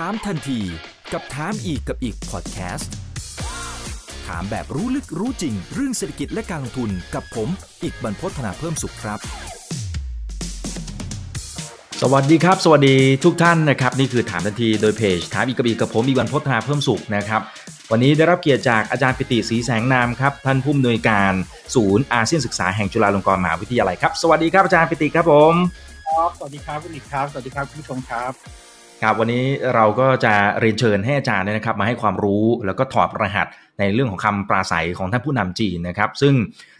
ถามทันทีกับถามอีกกับอีกพอดแคสต์ถามแบบรู้ลึกรู้จริง เรื่องเศรษฐกิจและการลงทุนกับผม อีกบรรพฒนาเพิ่มสุขครับ สวัสดีครับ สวัสดีทุกท่านนะครับ นี่คือถามทันทีโดยเพจถามอีกกับอีกกับผมอีกบรรพฒนาเพิ่มสุขนะครับ วันนี้ได้รับเกียรติจากอาจารย์ปิติศรีแสงนามครับท่านผู้อำนวยการศูนย์อาเซียนศึกษาแห่งจุฬาลงกรณ์มหาวิทยาลัยครับสวัสดีครับอาจารย์ปิติครับผมครับสวัสดีครับคุณอีกครับ สวัสดีครับคุณผู้ชมครับ ครับวันนี้เราก็จะเรียนเชิญให้อาจารย์นะครับ มาให้ความรู้แล้วก็ถอดรหัสในเรื่องของคำปราศัยของท่านผู้นำจีนนะครับ ซึ่ง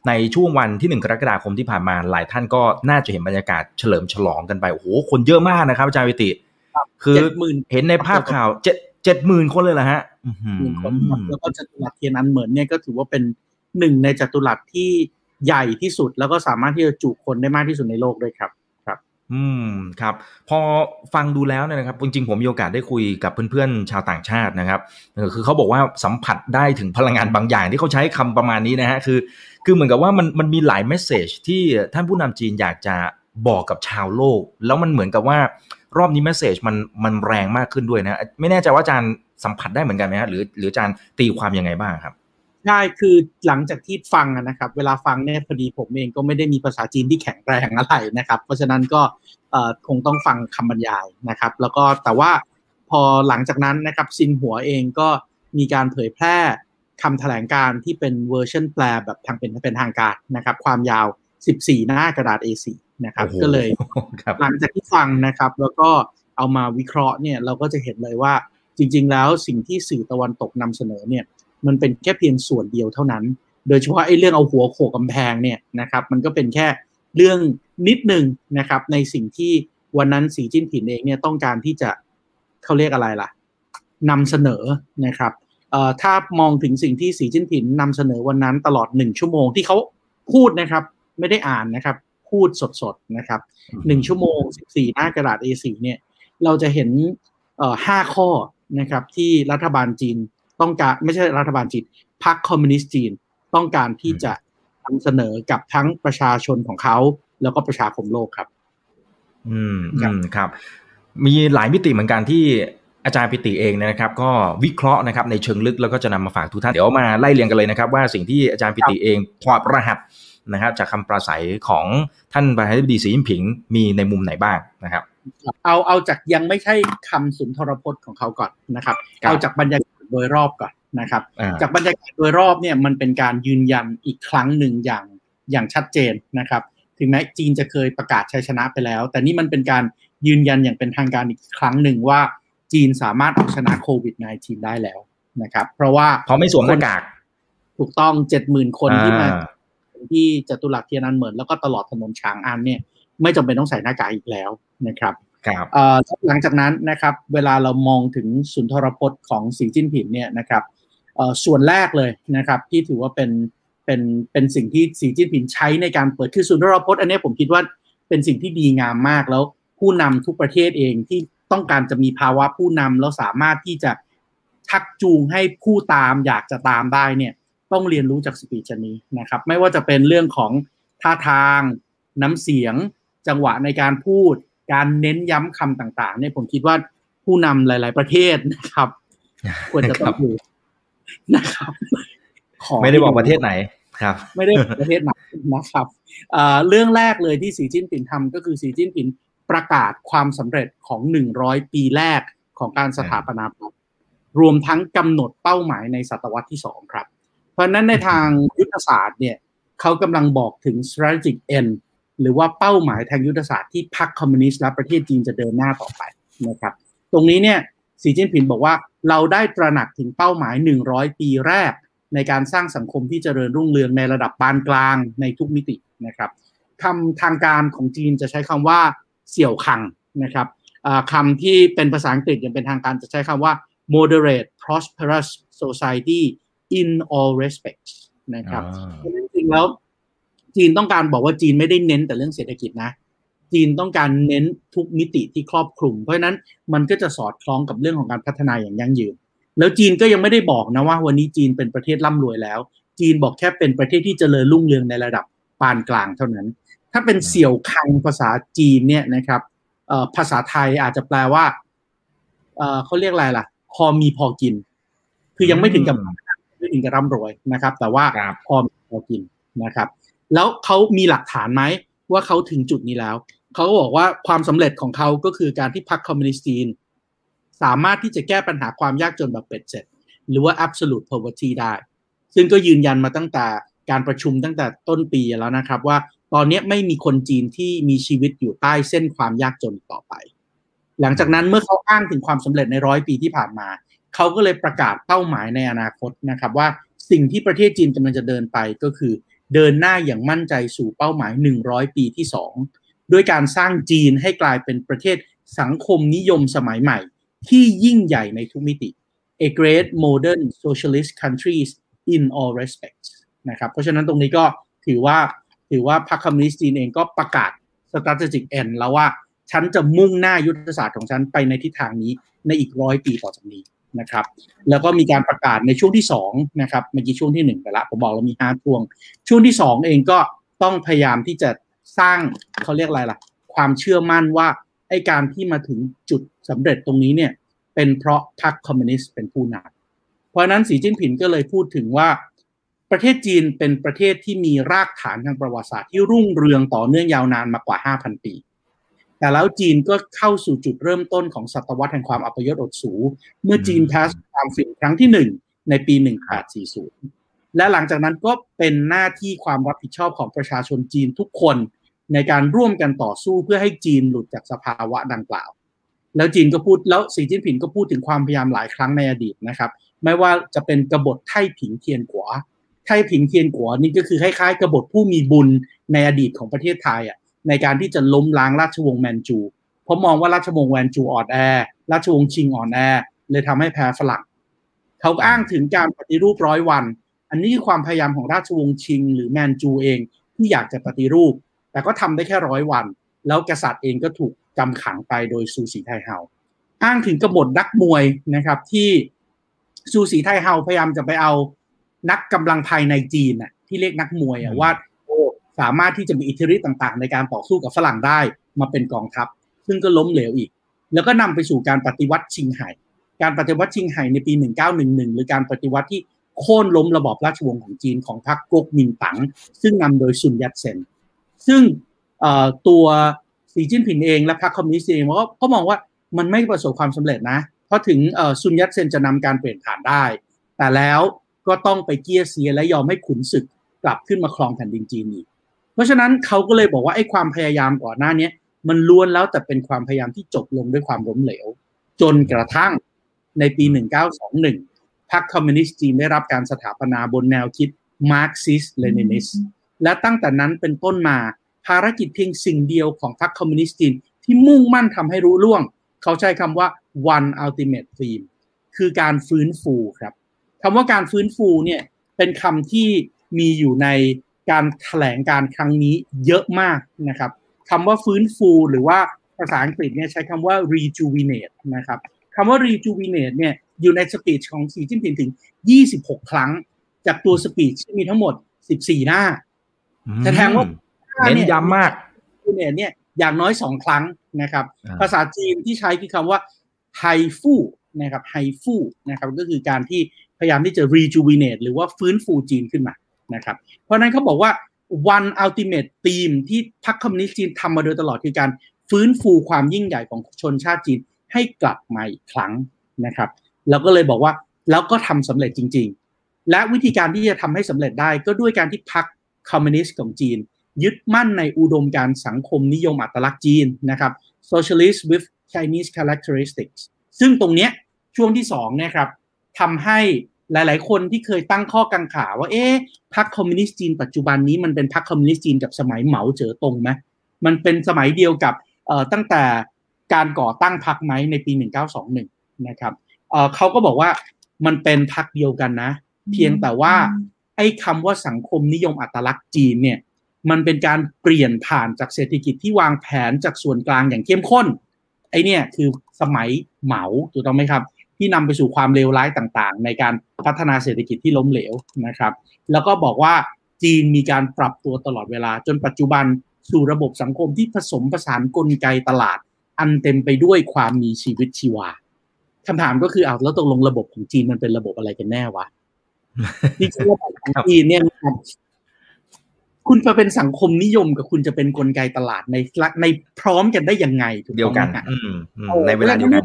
ในช่วงวันที่ 1 กรกฎาคมที่ผ่านมาหลายท่านก็น่าจะเห็นบรรยากาศเฉลิมฉลองกันไปโอ้โหคนเยอะมากนะครับอาจารย์วิติ คือเห็นในภาพข่าวเจ็ดเจ็ดหมื่นคนเลยเหรอฮะหมื่นคนแล้วก็จัตุรัสเทียนอันเหมือนเนี่ยก็ถือว่าเป็นหนึ่งในจัตุรัสที่ใหญ่ที่สุดแล้วก็สามารถที่จะจุคนได้มากที่สุดในโลกด้วยครับครับ อืมครับ พอฟังดูแล้วเนี่ยนะครับจริงๆผมมีโอกาสได้คุยกับเพื่อนๆชาวต่างชาตินะครับคือเขาบอกว่าสัมผัสได้ถึงพลังงานบางอย่างที่เขาใช้คำประมาณนี้นะฮะคือ คือเหมือนกับว่ามันมันมีหลายเมสเซจที่ท่านผู้นำจีนอยากจะบอกกับชาวโลก แล้วมันเหมือนกับว่ารอบนี้เมสเซจมันมันแรงมากขึ้นด้วยนะ ไม่แน่ใจว่าอาจารย์สัมผัสได้เหมือนกันไหมฮะหรือหรืออาจารย์ตีความยังไงบ้างครับ ใช่คือหลังจากที่ฟังนะครับ เวลาฟังเนี่ยพอดีผมเองก็ไม่ได้มีภาษาจีนที่แข็งแรงอะไรนะครับ เพราะฉะนั้นก็คงต้องฟังคำบรรยายนะครับ แล้วก็แต่ว่าพอหลังจากนั้นนะครับซินหัวเองก็มีการเผยแพร่คำแถลงการที่เป็นเวอร์ชันแปลแบบทางเป็นเป็นทางการนะครับ ความยาว 14 หน้ากระดาษ A4 นะครับก็เลยหลังจากที่ฟังนะครับ แล้วก็เอามาวิเคราะห์เนี่ยเราก็จะเห็นเลยว่าจริง ๆ แล้วสิ่งที่สื่อตะวันตกนำเสนอเนี่ย มันเป็นแค่เพียงส่วนเดียวเท่านั้น โดยเฉพาะไอ้เรื่องเอาหัวโขกกำแพงเนี่ยนะครับ มันก็เป็นแค่เรื่องนิดหนึ่งนะครับ ในสิ่งที่วันนั้นสีจิ้นผินเองเนี่ยต้องการที่จะเขาเรียกอะไรล่ะนำเสนอนะครับถ้ามองถึงสิ่งที่สีจิ้นผินนำเสนอวันนั้นตลอดหนึ่งชั่วโมงที่เขาพูดนะครับ ไม่ได้อ่านนะครับ พูดสดๆนะครับหนึ่งชั่วโมงสิบสี่หน้ากระดาษ A4 เนี่ย เราจะเห็นห้าข้อนะครับที่รัฐบาลจีน ต้องการไม่ใช่รัฐบาลจีนพรรคคอมมิวนิสต์จีนต้องการที่จะนำเสนอกับทั้งประชาชนของเขา แล้วก็ประชาคมโลกครับ อืมครับ มีหลายมิติเหมือนกันที่อาจารย์ปิติเองนะครับ ก็วิเคราะห์นะครับในเชิงลึกแล้วก็จะนำมาฝากทุกท่านเดี๋ยวมาไล่เรียงกันเลยนะครับ ว่าสิ่งที่อาจารย์ปิติเองถอดรหัสนะครับ จากคำปราศัยของท่านประธานาธิบดีสีจิ้นผิงมีในมุมไหนบ้างนะครับ เอาเอาจากยังไม่ใช่คำสุนทรพจน์ของเขาก่อนนะครับ เอาจากบรรยากาศ โดยรอบก่อนนะครับ จากบรรยากาศโดยรอบเนี่ยมันเป็นการยืนยันอีกครั้งหนึ่งอย่างอย่างชัดเจนนะครับ ถึงแม้จีนจะเคยประกาศชัยชนะไปแล้ว แต่นี่มันเป็นการยืนยันอย่างเป็นทางการอีกครั้งหนึ่งว่าจีนสามารถเอาชนะโควิด -19 ได้แล้วนะครับ เพราะว่าเขาไม่สวมหน้ากากถูกต้องเจ็ดหมื่นคนที่มาที่จตุรัสเทียนันเหมือนแล้วก็ตลอดถนนช้างอันเนี่ย ไม่จำเป็นต้องใส่หน้ากากอีกแล้วนะครับครับ หลังจากนั้นนะครับเวลาเรามองถึงสุนทรพจน์ของสีจิ้นผินเนี่ยนะครับส่วนแรกเลยนะครับที่ถือว่าเป็นเป็นเป็นสิ่งที่สีจิ้นผินใช้ในการเปิดคือสุนทรพจน์อันนี้ผมคิดว่าเป็นสิ่งที่ดีงามมากแล้วผู้นำทุกประเทศเองที่ต้องการจะมีภาวะผู้นำแล้วสามารถที่จะชักจูงให้ผู้ตามอยากจะตามได้เนี่ยต้องเรียนรู้จากสปีชนี้นะครับ ไม่ว่าจะเป็นเรื่องของท่าทาง น้ำเสียง จังหวะในการพูด การเน้นย้ำคำต่างๆเนี่ยผมคิดว่าผู้นำหลาย ๆ ประเทศนะครับควรจะต้องดูนะครับไม่ได้บอกประเทศไหนครับ ไม่ได้ประเทศไหนนะครับเรื่องแรกเลยที่สีจิ้นผินทำก็คือสีจิ้นผินประกาศความสำเร็จของหนึ่งร้อยปีแรกของการสถาปนารัฐรวมทั้งกำหนดเป้าหมายในศตวรรษที่สองครับ เพราะนั้นในทางยุทธศาสตร์เนี่ยเขากำลังบอกถึง strategic end หรือว่าเป้าหมายทางยุทธศาสตร์ที่พรรคคอมมิวนิสต์และประเทศจีนจะเดินหน้าต่อไปนะครับ ตรงนี้เนี่ยสีจิ้นผินบอกว่าเราได้ตระหนักถึงเป้าหมาย 100 ปีแรก ในการสร้างสังคมที่เจริญรุ่งเรืองในระดับปานกลางในทุกมิตินะครับคำทางการของจีนจะใช้คำว่าเสี่ยวคังนะครับคำที่เป็นภาษาอังกฤษอย่างเป็นทางการจะใช้คำว่า moderate prosperous society in all respects นะครับจริงๆแล้ว จีนต้องการบอกว่าจีนไม่ได้เน้นแต่เรื่องเศรษฐกิจนะ จีนต้องการเน้นทุกมิติที่ครอบคลุม เพราะฉะนั้นมันก็จะสอดคล้องกับเรื่องของการพัฒนาอย่างยั่งยืน แล้วจีนก็ยังไม่ได้บอกนะว่า วันนี้จีนเป็นประเทศร่ำรวยแล้ว จีนบอกแค่เป็นประเทศที่เจริญรุ่งเรืองในระดับปานกลางเท่านั้น ถ้าเป็นเสี่ยวคังภาษาจีนเนี่ยนะครับภาษาไทยอาจจะแปลว่าเอ่อเขาเรียกอะไรล่ะ พอมีพอกิน คือยังไม่ถึงกับไม่ถึงกับร่ำรวยนะครับ แต่ว่าพอมีพอกินนะครับ แล้วเขามีหลักฐานไหมว่าเขาถึงจุดนี้แล้ว เขาก็บอกว่าความสำเร็จของเขาก็คือการที่พรรคคอมมิวนิสต์จีนสามารถที่จะแก้ปัญหาความยากจนแบบเป็ดเสร็จ หรือว่า absolute poverty ได้ ซึ่งก็ยืนยันมาตั้งแต่การประชุมตั้งแต่ต้นปีแล้วนะครับ ว่าตอนนี้ไม่มีคนจีนที่มีชีวิตอยู่ใต้เส้นความยากจนต่อไป หลังจากนั้นเมื่อเขาอ้างถึงความสำเร็จในร้อยปีที่ผ่านมา เขาก็เลยประกาศเป้าหมายในอนาคตนะครับว่าสิ่งที่ประเทศจีนกำลังจะเดินไปก็คือ เดินหน้าอย่างมั่นใจสู่เป้าหมาย 100 ปีที่ 2 ด้วยการสร้างจีนให้กลายเป็นประเทศสังคมนิยมสมัยใหม่ ที่ยิ่งใหญ่ในทุกมิติ a great modern socialist countries in all respects นะครับเพราะฉะนั้นตรงนี้ก็ถือว่าถือว่าพรรคคอมมิวนิสต์จีนเองก็ประกาศ strategic end แล้วว่าฉันจะมุ่งหน้ายุทธศาสตร์ของฉันไปในทิศทางนี้ในอีกร้อยปีต่อจากนี้ นะครับ แล้วก็มีการประกาศในช่วงที่2นะครับเมื่อกี้ช่วงที่1ไปละผมบอกเรามี5ช่วง ช่วงที่ 2 เองก็ต้องพยายามที่จะสร้างเขาเรียกอะไรล่ะ ความเชื่อมั่นว่าไอ้การที่มาถึงจุดสำเร็จตรงนี้เนี่ย เป็นเพราะพรรคคอมมิวนิสต์เป็นผู้นำเพราะนั้นสีจิ้นผินก็เลยพูดถึงว่าประเทศจีนเป็นประเทศที่มีรากฐานทางประวัติศาสตร์ที่รุ่งเรืองต่อเนื่องยาวนานมากว่า 5,000 ปี แต่แล้วจีนก็เข้าสู่จุดเริ่มต้นของศตวรรษแห่งความอัปยศอดสู เมื่อจีนแพ้สงครามฝิ่นครั้งที่1ในปี 1840 และหลังจากนั้นก็เป็นหน้าที่ความรับผิดชอบของประชาชนจีนทุกคนในการร่วมกันต่อสู้เพื่อให้จีนหลุดจากสภาวะดังกล่าว แล้วจีนก็พูดแล้วสีจิ้นผินก็พูดถึงความพยายามหลายครั้งในอดีตนะครับ ไม่ว่าจะเป็นกบฏไท่ผิงเทียนกัวไท่ผิงเทียนกัวนี่ก็คือคล้ายๆกบฏผู้มีบุญในอดีตของประเทศไทยอะ ในการที่จะล้มล้างราชวงศ์แมนจู เพราะมองว่าราชวงศ์แมนจูอ่อนแอ ราชวงศ์ชิงอ่อนแอ เลยทำให้แพ้ฝรั่ง เขาอ้างถึงการปฏิรูปร้อยวัน อันนี้คือความพยายามของราชวงศ์ชิง หรือแมนจูเองที่อยากจะปฏิรูป แต่ก็ทำได้แค่ร้อยวัน แล้วกษัตริย์เองก็ถูกจำขังไปโดยซูสีไทเฮา อ้างถึงกบฏนักมวยนะครับที่ซูสีไทเฮาพยายามจะไปเอานักกำลังภายในจีนน่ะที่เรียกนักมวยอะว่า สามารถที่จะมีอิทธิฤทธิ์ต่าง ๆ ในการต่อสู้กับฝรั่งได้มาเป็นกองทัพ ซึ่งก็ล้มเหลวอีก แล้วก็นำไปสู่การปฏิวัติซินไห่ การปฏิวัติซินไห่ในปี 1911 หรือการปฏิวัติที่โค่นล้มระบอบราชวงศ์ของจีนของพรรคก๊กมินตั๋งซึ่งนำโดยซุนยัตเซน ซึ่งตัวสีจิ้นผิงเองและพรรคคอมมิวนิสต์เองก็มองว่ามันไม่ประสบความสำเร็จนะ เพราะถึงซุนยัตเซนจะนำการเปลี่ยนผ่านได้ แต่แล้วก็ต้องไปเกี้ยเซียะและยอมให้ขุนศึกกลับขึ้นมาครองแผ่นดินจีนอีก เพราะฉะนั้นเขาก็เลยบอกว่าไอ้ความพยายามก่อนหน้านี้มันล้วนแล้วแต่เป็นความพยายามที่จบลงด้วยความล้มเหลว จนกระทั่งในปี 1921 พรรคคอมมิวนิสต์จีนได้รับการสถาปนาบนแนวคิดมาร์กซิสต์เลนินนิสต์และตั้งแต่นั้นเป็นต้นมาภารกิจเพียงสิ่งเดียวของพรรคคอมมิวนิสต์จีนที่มุ่งมั่นทำให้ลุล่วง เขาใช้คำว่า one ultimate theme คือการฟื้นฟูครับคำว่าการฟื้นฟูเนี่ยเป็นคำที่มีอยู่ใน การแถลงการครั้งนี้เยอะมากนะครับคำว่าฟื้นฟูหรือว่าภาษาอังกฤษเนี่ยใช้คำว่า rejuvenate นะครับคำว่า rejuvenate เนี่ยอยู่ในสปีชของสีจิ้นผิงถึง 26 ครั้ง จากตัวสปีชที่มีทั้งหมด 14 หน้าแสดงว่าเน้นย้ำมาก rejuvenate เนี่ยอย่างน้อยสองครั้งนะครับ ภาษาจีนที่ใช้คือคำว่า恢复 นะครับ 恢复 นะครับก็คือการที่พยายามที่จะ rejuvenate หรือว่าฟื้นฟูจีนขึ้นมา นะครับ เพราะนั้นเขาบอกว่า one ultimate theme ที่พรรคคอมมิวนิสต์จีนทำมาโดยตลอดคือการฟื้นฟูความยิ่งใหญ่ของชนชาติจีนให้กลับมาอีกครั้งนะครับแล้วก็เลยบอกว่าแล้วก็ทำสำเร็จจริง ๆ และวิธีการที่จะทำให้สำเร็จได้ก็ด้วยการที่พรรคคอมมิวนิสต์ของจีน ยึดมั่นในอุดมการณ์สังคมนิยมอัตลักษณ์จีนนะครับ socialist with Chinese characteristics ซึ่งตรงเนี้ยช่วงที่สองนี่ยครับทำให้ หลาย ๆ คนที่เคยตั้งข้อกังขาว่า เอ๊ะพรรคคอมมิวนิสต์จีนปัจจุบันนี้มันเป็นพรรคคอมมิวนิสต์จีนกับสมัยเหมาเจ๋อตงไหมมันเป็นสมัยเดียวกับเอ่อตั้งแต่การก่อตั้งพรรคไหมในปี 1921 นะครับเอ่อเขาก็บอกว่ามันเป็นพรรคเดียวกันนะ เพียงแต่ว่าไอ้คำว่าสังคมนิยมอัตลักษณ์จีนเนี่ยมันเป็นการเปลี่ยนผ่านจากเศรษฐกิจที่วางแผนจากส่วนกลางอย่างเข้มข้นไอ้เนี่ยคือสมัยเหมาถูกต้องไหมครับ ที่นำไปสู่ความเลวร้ายต่างๆ ในการพัฒนาเศรษฐกิจที่ล้มเหลวนะครับ แล้วก็บอกว่าจีนมีการปรับตัวตลอดเวลา จนปัจจุบันสู่ระบบสังคมที่ผสมผสานกลไกตลาด อันเต็มไปด้วยความมีชีวิตชีวาคำถามก็คือเอาแล้วตกลงระบบของจีนมันเป็นระบบอะไรกันแน่วะจริงๆระบบของจีนเนี่ยคุณจะเป็นสังคมนิยมกับคุณจะเป็นนกลไกตลาดในในพร้อมกันได้ยังไงถูกเดียวกันในเวลาเดียวกัน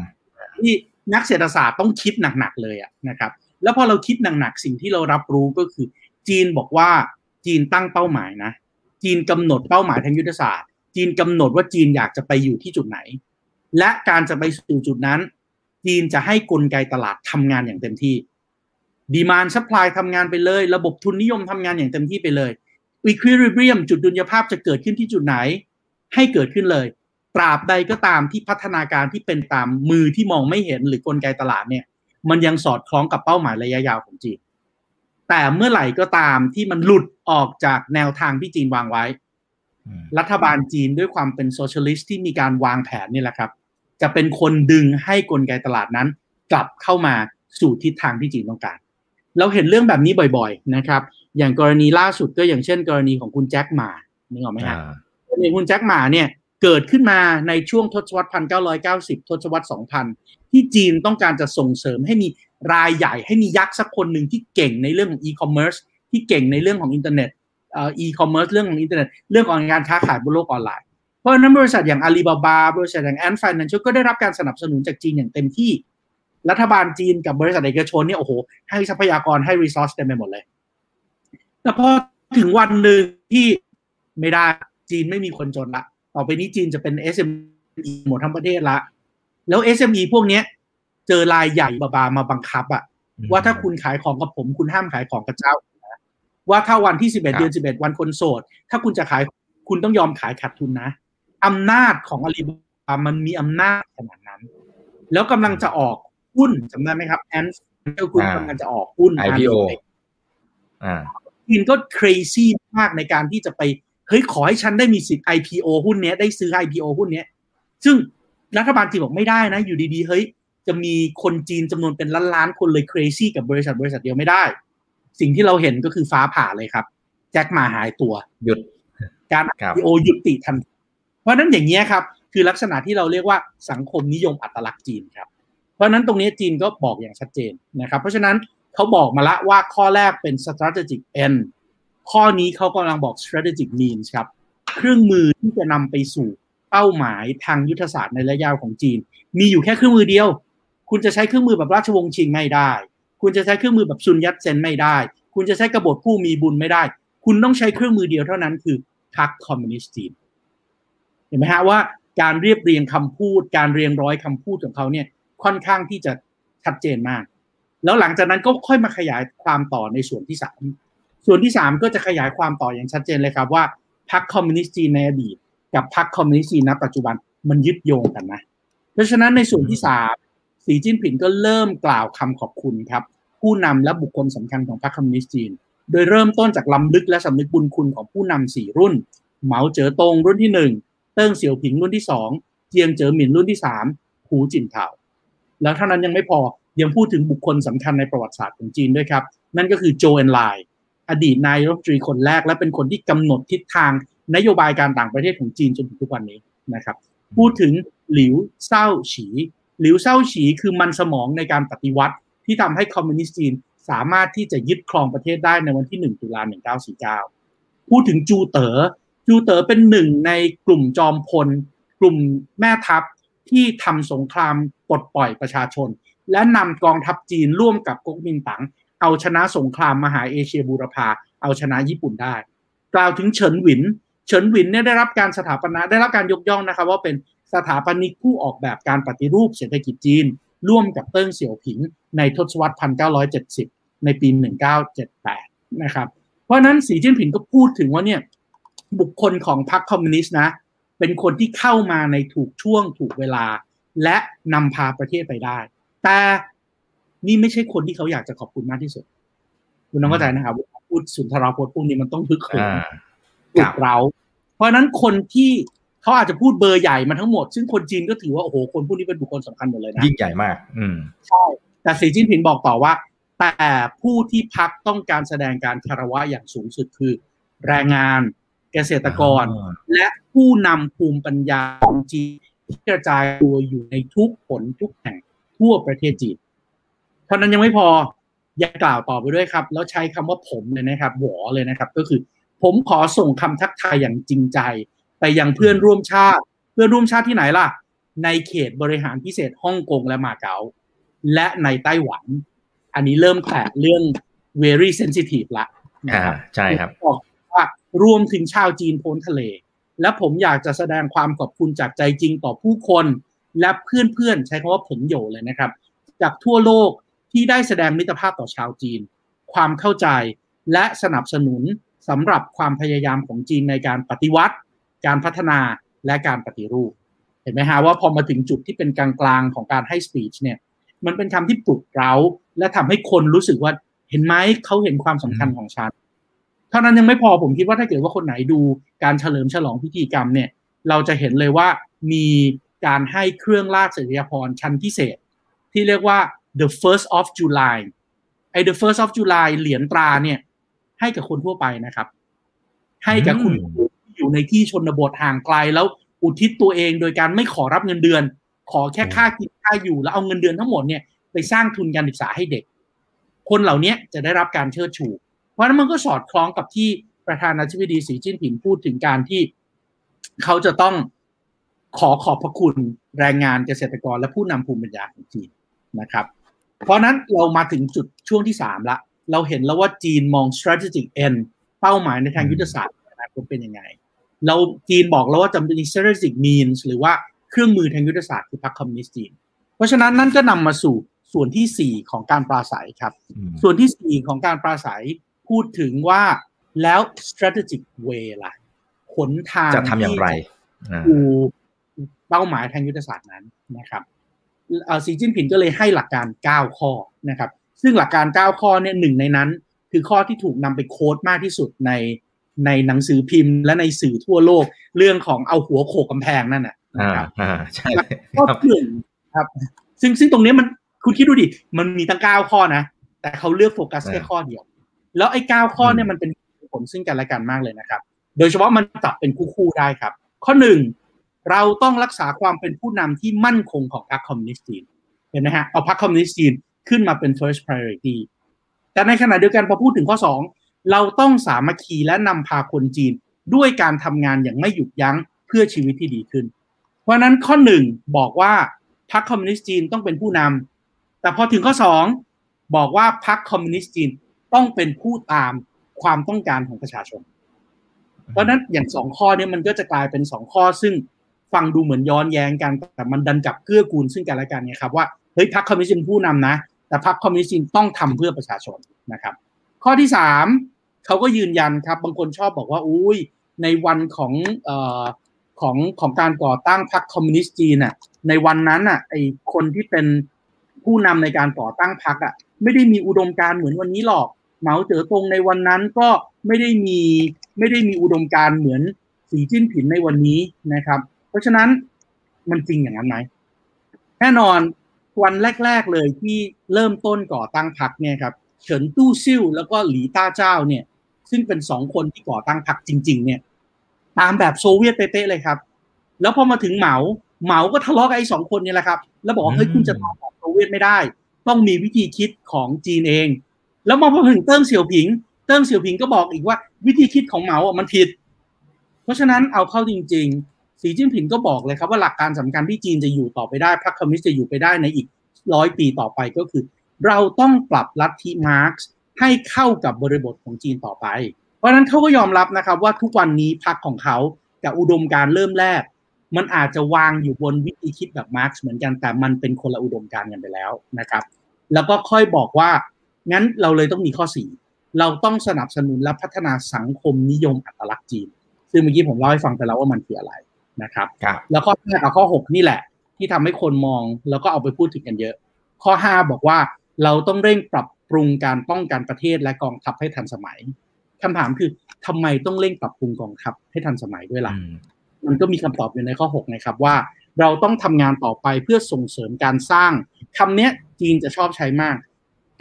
ที่ นักเศรษฐศาสตร์ต้องคิดหนักๆเลยอะนะครับ แล้วพอเราคิดหนักๆสิ่งที่เรารับรู้ก็คือ จีนบอกว่าจีนตั้งเป้าหมายนะ จีนกำหนดเป้าหมายทางยุทธศาสตร์ จีนกำหนดว่าจีนอยากจะไปอยู่ที่จุดไหน และการจะไปสู่จุดนั้น จีนจะให้กลไกตลาดทำงานอย่างเต็มที่ demand supply ทำงานไปเลย ระบบทุนนิยมทำงานอย่างเต็มที่ไปเลย equilibrium จุดดุลยภาพจะเกิดขึ้นที่จุดไหน ให้เกิดขึ้นเลย ตราบใดก็ตามที่พัฒนาการที่เป็นตามมือที่มองไม่เห็นหรือกลไกตลาดเนี่ย มันยังสอดคล้องกับเป้าหมายระยะยาวของจีนแต่เมื่อไหร่ก็ตามที่มันหลุดออกจากแนวทางที่จีนวางไว้ รัฐบาลจีนด้วยความเป็น socialist ที่มีการวางแผนนี่แหละครับ จะเป็นคนดึงให้กลไกตลาดนั้น กลับเข้ามาสู่ทิศทางที่จีนต้องการ เราเห็นเรื่องแบบนี้บ่อยๆนะครับ อย่างกรณีล่าสุดก็อย่างเช่น กรณีของคุณแจ็คหม่านึกออกไหมฮะกรณีคุณแจ็คหม่าเนี่ย เกิดขึ้นมาในช่วงทศวรรษพันเก้าร้อยเก้าสิบทศวรรษสองพันที่จีนต้องการจะส่งเสริมให้มีรายใหญ่ ให้มียักษ์สักคนหนึ่งที่เก่งในเรื่องของอีคอมเมิร์ซที่เก่งในเรื่องของอินเทอร์เน็ตอีคอมเมิร์ซเรื่องของอินเทอร์เน็ตเรื่องของการค้าขายบนโลกออนไลน์ เพราะนั้นบริษัทอย่างอาลีบาบาบริษัทอย่างแอนด์ฟินแลนเชียก็ได้รับการสนับสนุนจากจีนอย่างเต็มที่ รัฐบาลจีนกับบริษัทเอกชนเนี่ยโอ้โหให้ทรัพยากรให้รีซอสเต็มไปหมดเลยแต่พอถึงวันหนึ่งที่ไม่ได้จีนไม่มีคนจนละ ต่อไปนี้จีนจะเป็น SME หมดทั้งประเทศละ แล้ว SME พวกนี้เจอรายใหญ่บาบามาบังคับอะว่าถ้าคุณขายของกับผม คุณห้ามขายของกับเจ้าว่าถ้าวันที่สิบเอ็ดเดือนสิบเอ็ดวันคนโสด ถ้าคุณจะขายคุณต้องยอมขายขาดทุนนะอำนาจของอาลีบาบามันมีอำนาจขนาดนั้น แล้วกำลังจะออกหุ้นจำได้ไหมครับแอนส์คุณกำลังจะออกหุ้น IPO จีนก็ crazy มากในการที่จะไป เฮ้ยขอให้ฉันได้มีสิทธิ์ IPO หุ้นเนี้ยได้ซื้อ IPO หุ้นเนี้ย ซึ่งรัฐบาลจีนบอกไม่ได้นะ อยู่ดีๆเฮ้ยจะมีคนจีนจำนวนเป็นล้านๆคนเลย crazy กับบริษัทบริษัทเดียวไม่ได้ สิ่งที่เราเห็นก็คือฟ้าผ่าเลยครับ แจ็คมาหายตัว หยุด การ IPO หยุดติทัน เพราะนั้นอย่างนี้ครับ คือลักษณะที่เราเรียกว่าสังคมนิยมอัตลักษณ์จีนครับ เพราะนั้นตรงนี้จีนก็บอกอย่างชัดเจนนะครับ เพราะฉะนั้นเขาบอกมาละว่าข้อแรกเป็น strategic end ข้อนี้เขากำลังบอก strategic means ครับ เครื่องมือที่จะนำไปสู่เป้าหมายทางยุทธศาสตร์ในระยะยาวของจีน มีอยู่แค่เครื่องมือเดียว คุณจะใช้เครื่องมือแบบราชวงศ์ชิงไม่ได้ คุณจะใช้เครื่องมือแบบซุนยัตเซนไม่ได้ คุณจะใช้กบฏผู้มีบุญไม่ได้ คุณต้องใช้เครื่องมือเดียวเท่านั้นคือพรรคคอมมิวนิสต์จีน เห็นไหมฮะว่าการเรียบเรียงคำพูด การเรียงร้อยคำพูดของเขาเนี่ยค่อนข้างที่จะชัดเจนมาก แล้วหลังจากนั้นก็ค่อยมาขยายความต่อในส่วนที่สาม ส่วนที่ 3 ก็จะขยายความต่ออย่างชัดเจนเลยครับว่าพรรคคอมมิวนิสต์จีนในอดีต กับพรรคคอมมิวนิสต์จีนณปัจจุบันมันยึดโยงกันนะ เพราะฉะนั้นในส่วนที่ 3 สีจิ้นผิงก็เริ่มกล่าวคำขอบคุณครับ ผู้นำและบุคคลสำคัญของพรรคคอมมิวนิสต์จีน โดยเริ่มต้นจากลำลึกและสำนึกบุญคุณของผู้นำสี่รุ่น เหมาเจ๋อตงรุ่นที่ 1 เติ้งเสี่ยวผิงรุ่นที่ 2 เจียงเจ๋อหมินรุ่นที่3หูจินเถาแล้วเท่านั้นยังไม่พอยังพูดถึงบุคคลสำคัญในประวัติศาสตร์ของจีนด้วยครับ นั่นก็คือโจเอนไล อดีตนายกรัฐมนตรีคนแรก และเป็นคนที่กำหนดทิศทางนโยบายการต่างประเทศของจีนจนถึงทุกวันนี้นะครับ พูดถึงหลิวเซาฉี หลิวเซาฉีคือมันสมองในการปฏิวัติที่ทำให้คอมมิวนิสต์จีนสามารถที่จะยึดครองประเทศได้ในวันที่ 1 ตุลา1949 พูดถึงจูเตอ๋อจูเต๋อเป็นหนึ่งในกลุ่มจอมพล กลุ่มแม่ทัพที่ทำสงครามปลดปล่อยประชาชน และนำกองทัพจีนร่วมกับก๊กมินตั๋ง เอาชนะสงครามมหาเอเชียบูรพาเอาชนะญี่ปุ่นได้ กล่าวถึงเฉินหวิน เฉินหวินเนี่ยได้รับการสถาปนาได้รับการยกย่องนะครับ ว่าเป็นสถาปนิกผู้ออกแบบการปฏิรูปเศรษฐกิจจีน ร่วมกับเติ้งเสี่ยวผิง ในทศวรรษ 1970 ในปี 1978 นะครับ เพราะนั้นสีจิ้นผิงก็พูดถึงว่าเนี่ยบุคคลของพรรคคอมมิวนิสต์นะ เป็นคนที่เข้ามาในถูกช่วงถูกเวลา และนำพาประเทศไปได้ แต่ นี่ไม่ใช่คนที่เขาอยากจะขอบคุณมากที่สุด คุณน้องเข้าใจนะครับพูดสุนทรพจน์พวกนี้มันต้องพึกเขินปลุกเรา เพราะนั้นคนที่เขาอาจจะพูดเบอร์ใหญ่มาทั้งหมด ซึ่งคนจีนก็ถือว่าโอ้โหคนพวกนี้เป็นบุคคลสำคัญหมดเลยนะยิ่งใหญ่มาก อืมใช่แต่สีจิ้นผิงบอกต่อว่า แต่ผู้ที่พักต้องการแสดงการคารวะอย่างสูงสุดคือ แรงงานเกษตรกร และผู้นำภูมิปัญญาของจีนที่กระจายตัวอยู่ในทุกผลทุกแห่งทั่วประเทศจีนเท่านั้นยังไม่พอยังกล่าวต่อไปด้วยครับ แล้วใช้คำว่าผมเลยนะครับหวอเลยนะครับ ก็คือ ผมขอส่งคำทักทายอย่างจริงใจ ไปยังเพื่อนร่วมชาติ เพื่อนร่วมชาติที่ไหนล่ะ ในเขตบริหารพิเศษฮ่องกงและมาเก๊าและในไต้หวัน อันนี้เริ่มแตะเรื่อง very sensitive ละอ่าใช่ครับบอกว่ารวมถึงชาวจีนพ้นทะเล และผมอยากจะแสดงความขอบคุณจากใจจริงต่อผู้คน และเพื่อนๆใช้คำว่าผมโยเลยนะครับ จากทั่วโลก ที่ได้แสดงมิตรภาพต่อชาวจีน ความเข้าใจและสนับสนุนสำหรับความพยายามของจีนในการปฏิวัติ การพัฒนาและการปฏิรูป เห็นไหมฮะว่าพอมาถึงจุดที่เป็นกลางๆของการให้สปีชเนี่ยมันเป็นคำที่ปลุกเร้า และทำให้คนรู้สึกว่าเห็นไหมเขาเห็นความสำคัญของฉันเท่านั้นยังไม่พอผมคิดว่าถ้าเกิดว่าคนไหนดูการเฉลิมฉลองพิธีกรรมเนี่ย เราจะเห็นเลยว่ามีการให้เครื่องราชอิยพรชั้นพิเศษ ที่เรียกว่า the first of July ไอ้ the first of July เหรียญตราเนี่ย ให้กับคนทั่วไปนะครับ ให้กับคุณที่อยู่ในที่ชนบทห่างไกลแล้วอุทิศตัวเองโดยการไม่ขอรับเงินเดือน ขอแค่ค่ากินค่าอยู่แล้วเอาเงินเดือนทั้งหมดเนี่ยไปสร้างทุนการศึกษาให้เด็ก คนเหล่านี้จะได้รับการเชิดชู เพราะนั้นมันก็สอดคล้องกับที่ประธานาธิบดีสีจิ้นผิงพูดถึงการที่เขาจะต้องขอขอบพระคุณแรงงานเกษตรกรและผู้นำภูมิปัญญาของจีนนะครับ เพราะนั้นเรามาถึงจุดช่วงที่สามละ เราเห็นแล้วว่าจีนมอง strategic end เป้าหมายในทางยุทธศาสตร์อนาคตเป็นยังไง เราจีนบอกแล้วว่าจำเป็น strategic means หรือว่าเครื่องมือทางยุทธศาสตร์คือพรรคคอมมิวนิสต์จีน เพราะฉะนั้นนั่นก็นำมาสู่ส่วนที่4ของการปราศัยครับ ส่วนที่4ของการปราศัยพูดถึงว่าแล้ว strategic way ล่ะขนทางจะทำอย่างไรดูเป้าหมายทางยุทธศาสตร์นั้นนะครับ สีจิ้นผิงก็เลยให้หลักการ 9 ข้อนะครับ ซึ่งหลักการ 9 ข้อเนี่ยหนึ่งในนั้น คือข้อที่ถูกนำไป quote มากที่สุดในในหนังสือพิมพ์ และในสื่อทั่วโลกเรื่องของเอาหัวโขกกำแพงนั่นน่ะอ่าอ่าใช่ข้อหนึ่งครับ ซึ่งซึ่งตรงนี้มันคุณคิดดูดิมันมีตั้งเก้าข้อนะ แต่เขาเลือกโฟกัสแค่ข้อเดียว แล้วไอ้เก้าข้อเนี่ยมันเป็นผลซึ่งกันและกันมากเลยนะครับ โดยเฉพาะมันจับเป็นคู่ๆได้ครับ ข้อหนึ่ง เราต้องรักษาความเป็นผู้นำที่มั่นคงของพรรคคอมมิวนิสต์จีนเห็นไหมฮะเอาพรรคคอมมิวนิสต์จีนขึ้นมาเป็น first priority แต่ในขณะเดียวกันพอพูดถึงข้อ 2 เราต้องสามัคคีและนำพาคนจีนด้วยการทำงานอย่างไม่หยุดยั้งเพื่อชีวิตที่ดีขึ้น เพราะนั้นข้อหนึ่งบอกว่าพรรคคอมมิวนิสต์จีนต้องเป็นผู้นำแต่พอถึงข้อ 2 บอกว่าพรรคคอมมิวนิสต์จีนต้องเป็นผู้ตามความต้องการของประชาชน เพราะนั้นอย่างสองข้อนี้มันก็จะกลายเป็นสองข้อซึ่ง ฟังดูเหมือนย้อนแย้งกันแต่มันดันจับเกื้อกูลซึ่งกันและกันเนี่ยครับว่าเฮ้ยพรรคคอมมิวนิสต์เป็นผู้นำนะ แต่พรรคคอมมิวนิสต์ต้องทำเพื่อประชาชนนะครับ ข้อที่สามเขาก็ยืนยันครับ บางคนชอบบอกว่าอุ้ยในวันของเอ่อของของการก่อตั้งพรรคคอมมิวนิสต์จีนอะในวันนั้นอะไอคนที่เป็นผู้นำในการก่อตั้งพรรคอะไม่ได้มีอุดมการเหมือนวันนี้หรอกเหมาเจ๋อตงในวันนั้นก็ไม่ได้มีไม่ได้มีอุดมการเหมือนสีจิ้นผินในวันนี้นะครับ เพราะฉะนั้นมันจริงอย่างนั้นไหมแน่นอนวันแรก ๆเลยที่เริ่มต้นก่อตั้งพรรคเนี่ยครับเฉินตู้ซิ่วแล้วก็หลีต้าเจ้าเนี่ย ซึ่งเป็นสองคนที่ก่อตั้งพรรคจริง ๆ เนี่ย ตามแบบโซเวียตเป๊ะๆเลยครับ แล้วพอมาถึงเหมาเหมาก็ทะเลาะกับไอ้สองคนนี่แหละครับ แล้วบอกว่าเฮ้ยคุณจะทำแบบโซเวียตไม่ได้ ต้องมีวิธีคิดของจีนเอง แล้วมาพอถึงเติ้งเสี่ยวผิง เติ้งเสี่ยวผิงก็บอกอีกว่าวิธีคิดของเหมาอะมันผิด เพราะฉะนั้นเอาเข้าจริง ๆ สีจิ้นผิงก็บอกเลยครับว่าหลักการสำคัญที่จีนจะอยู่ต่อไปได้พรรคคอมมิวนิสต์จะอยู่ไปได้ในอีกร้อยปีต่อไปก็คือ เราต้องปรับลัทธิมาร์กซ์ให้เข้ากับบริบทของจีนต่อไป เพราะนั้นเขาก็ยอมรับนะครับว่าทุกวันนี้พรรคของเขากับอุดมการณ์เริ่มแรก มันอาจจะวางอยู่บนวิธีคิดแบบมาร์กซ์เหมือนกันแต่มันเป็นคนละอุดมการณ์กันไปแล้วนะครับ แล้วก็ค่อยบอกว่างั้นเราเลยต้องมีข้อสี่เราต้องสนับสนุนและพัฒนาสังคมนิยมอัตลักษณ์จีน ซึ่งเมื่อกี้ผมเล่าให้ฟังไปแล้วว่ามันคืออะไร นะครับ แล้วข้อห้ากับข้อหกนี่แหละ ที่ทำให้คนมองแล้วก็เอาไปพูดถึงกันเยอะ ข้อห้าบอกว่าเราต้องเร่งปรับปรุงการป้องกันประเทศและกองทัพให้ทันสมัยคำถามคือทำไมต้องเร่งปรับปรุงกองทัพให้ทันสมัยด้วยล่ะมันก็มีคำตอบอยู่ในข้อ6นะครับว่า เราต้องทำงานต่อไปเพื่อส่งเสริมการสร้างคำนี้จีนจะชอบใช้มาก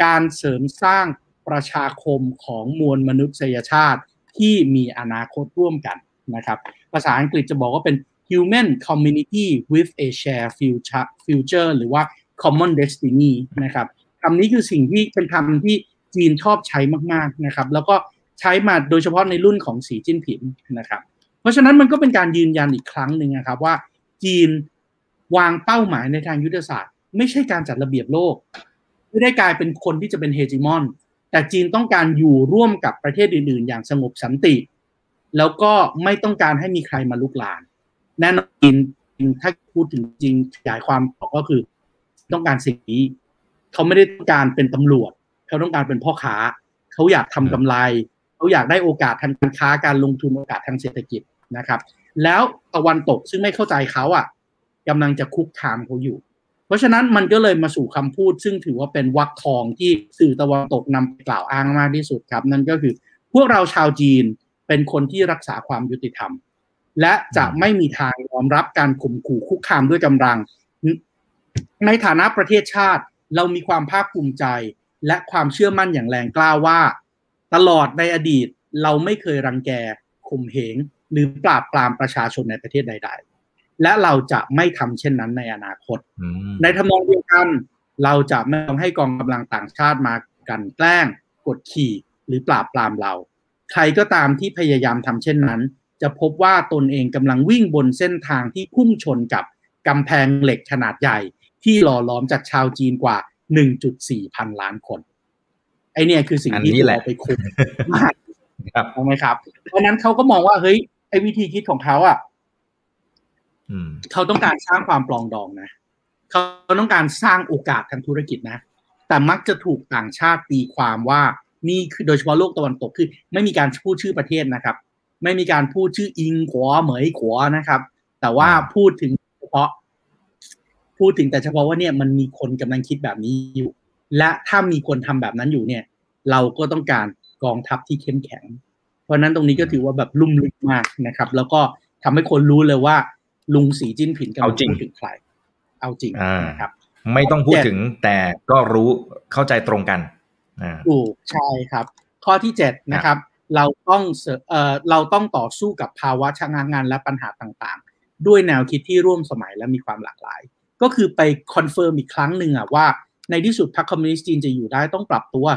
การเสริมสร้างประชาคมของมวลมนุษยชาติที่มีอนาคตร่วมกันนะครับ ภาษาอังกฤษจะบอกว่าเป็น human community with a shared future future หรือว่า common destiny นะครับคำนี้คือสิ่งที่เป็นคำที่จีนชอบใช้มากๆนะครับ แล้วก็ใช้มาโดยเฉพาะในรุ่นของสีจิ้นผิงนะครับ เพราะฉะนั้นมันก็เป็นการยืนยันอีกครั้งหนึ่งนะครับว่าจีนวางเป้าหมายในทางยุทธศาสตร์ ไม่ใช่การจัดระเบียบโลก ไม่ได้กลายเป็นคนที่จะเป็นเฮจิมอน แต่จีนต้องการอยู่ร่วมกับประเทศอื่น ๆ อย่างสงบสันติ แล้วก็ไม่ต้องการให้มีใครมาลุกลาน แน่นอนจีนถ้าพูดถึงจริงขยายความก็คือ ต้องการสิ่งนี้ เขาไม่ได้ต้องการเป็นตำรวจ เขาต้องการเป็นพ่อค้า เขาอยากทำกำไร เขาอยากได้โอกาสทางการค้าการลงทุนโอกาสทางเศรษฐกิจนะครับ แล้วตะวันตกซึ่งไม่เข้าใจเขาอะกำลังจะคุกคามเขาอยู่ เพราะฉะนั้นมันก็เลยมาสู่คำพูด ซึ่งถือว่าเป็นวักทองที่สื่อตะวันตกนำไปกล่าวอ้างมากที่สุดครับ นั่นก็คือ พวกเราชาวจีนเป็นคนที่รักษาความยุติธรรม และจะไม่มีทางยอมรับการข่มขู่คุกคามด้วยกำลัง ในฐานะประเทศชาติ เรามีความภาคภูมิใจ และความเชื่อมั่นอย่างแรงกล้าว่า ตลอดในอดีตเราไม่เคยรังแกข่มเหง หรือปราบปรามประชาชนในประเทศใด ๆ และเราจะไม่ทำเช่นนั้นในอนาคต ในทำนองเดียวกัน เราจะไม่ต้องให้กองกำลังต่างชาติมากันแกล้ง กดขี่หรือปราบปรามเรา ใครก็ตามที่พยายามทำเช่นนั้น จะพบว่าตนเองกำลังวิ่งบนเส้นทางที่พุ่งชนกับกำแพงเหล็กขนาดใหญ่ ที่หล่อล้อมจากชาวจีนกว่า 1.4 พันล้านคน ไอเนี่ยคือสิ่งที่เราไปคุยมากถูกไหมครับ เพราะนั้นเขาก็มองว่าเฮ้ยไอวิธีคิดของเขาอะเขาต้องการสร้างความปลองดองนะเขาต้องการสร้างโอกาสทางธุรกิจนะ แต่มักจะถูกต่างชาติตีความว่า นี่คือโดยเฉพาะโลกตะวันตกคือ ไม่มีการพูดชื่อประเทศนะครับ ไม่มีการพูดชื่ออิงขวเหมยขวนะครับ แต่ว่าพูดถึงเฉพาะ พูดถึงแต่เฉพาะว่าเนี่ยมันมีคนกำลังคิดแบบนี้อยู่ และถ้ามีคนทำแบบนั้นอยู่เนี่ย เราก็ต้องการกองทัพที่เข้มแข็ง เพราะนั้นตรงนี้ก็ถือว่าแบบลุ่มลึกมากนะครับ แล้วก็ทำให้คนรู้เลยว่า ลุงสีจิ้นผินกำลังพูดถึงใคร เอาจริงนะครับไม่ต้องพูดถึงแต่ก็รู้เข้าใจตรงกันถูกใช่ครับ ข้อที่เจ็ดนะครับ เราต้องเอ่อเราต้องต่อสู้กับภาวะชะงักงันและปัญหาต่างๆ ด้วยแนวคิดที่ร่วมสมัยและมีความหลากหลาย ก็คือไป confirm อีกครั้งหนึ่งอะว่าในที่สุดพรรคคอมมิวนิสต์จีนจะอยู่ได้ต้องปรับตัว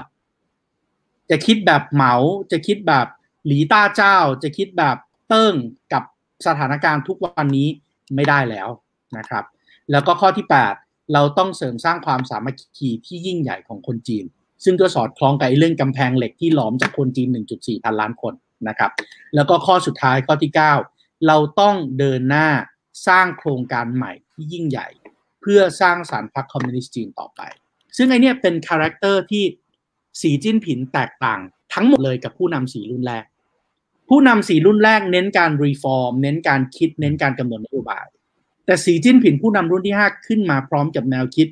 จะคิดแบบเหมาจะคิดแบบหลี่ต้าเจา จะคิดแบบเติ้งกับสถานการณ์ทุกวันนี้ไม่ได้แล้วนะครับ แล้วก็ข้อที่ 8 เราต้องเสริมสร้างความสามัคคีที่ยิ่งใหญ่ของคนจีน ซึ่งก็สอดคล้องกับเรื่องกำแพงเหล็กที่หลอมจากคนจีน 1.4 พันล้านคนนะครับ แล้วก็ข้อสุดท้ายข้อที่ 9 เราต้องเดินหน้าสร้างโครงการใหม่ที่ยิ่งใหญ่ เพื่อสร้างสารพรรคคอมมิวนิสต์จีนต่อไป ซึ่งไอ้เนี้ยเป็น character ที่สีจิ้นผิงแตกต่างทั้งหมดเลยกับผู้นำสี่รุ่นแรก ผู้นำสี่รุ่นแรกเน้นการ reform เน้นการคิด เน้นการกำหนดนโยบาย แต่สีจิ้นผินผู้นำรุ่นที่ 5 ขึ้นมาพร้อมกับแนวคิด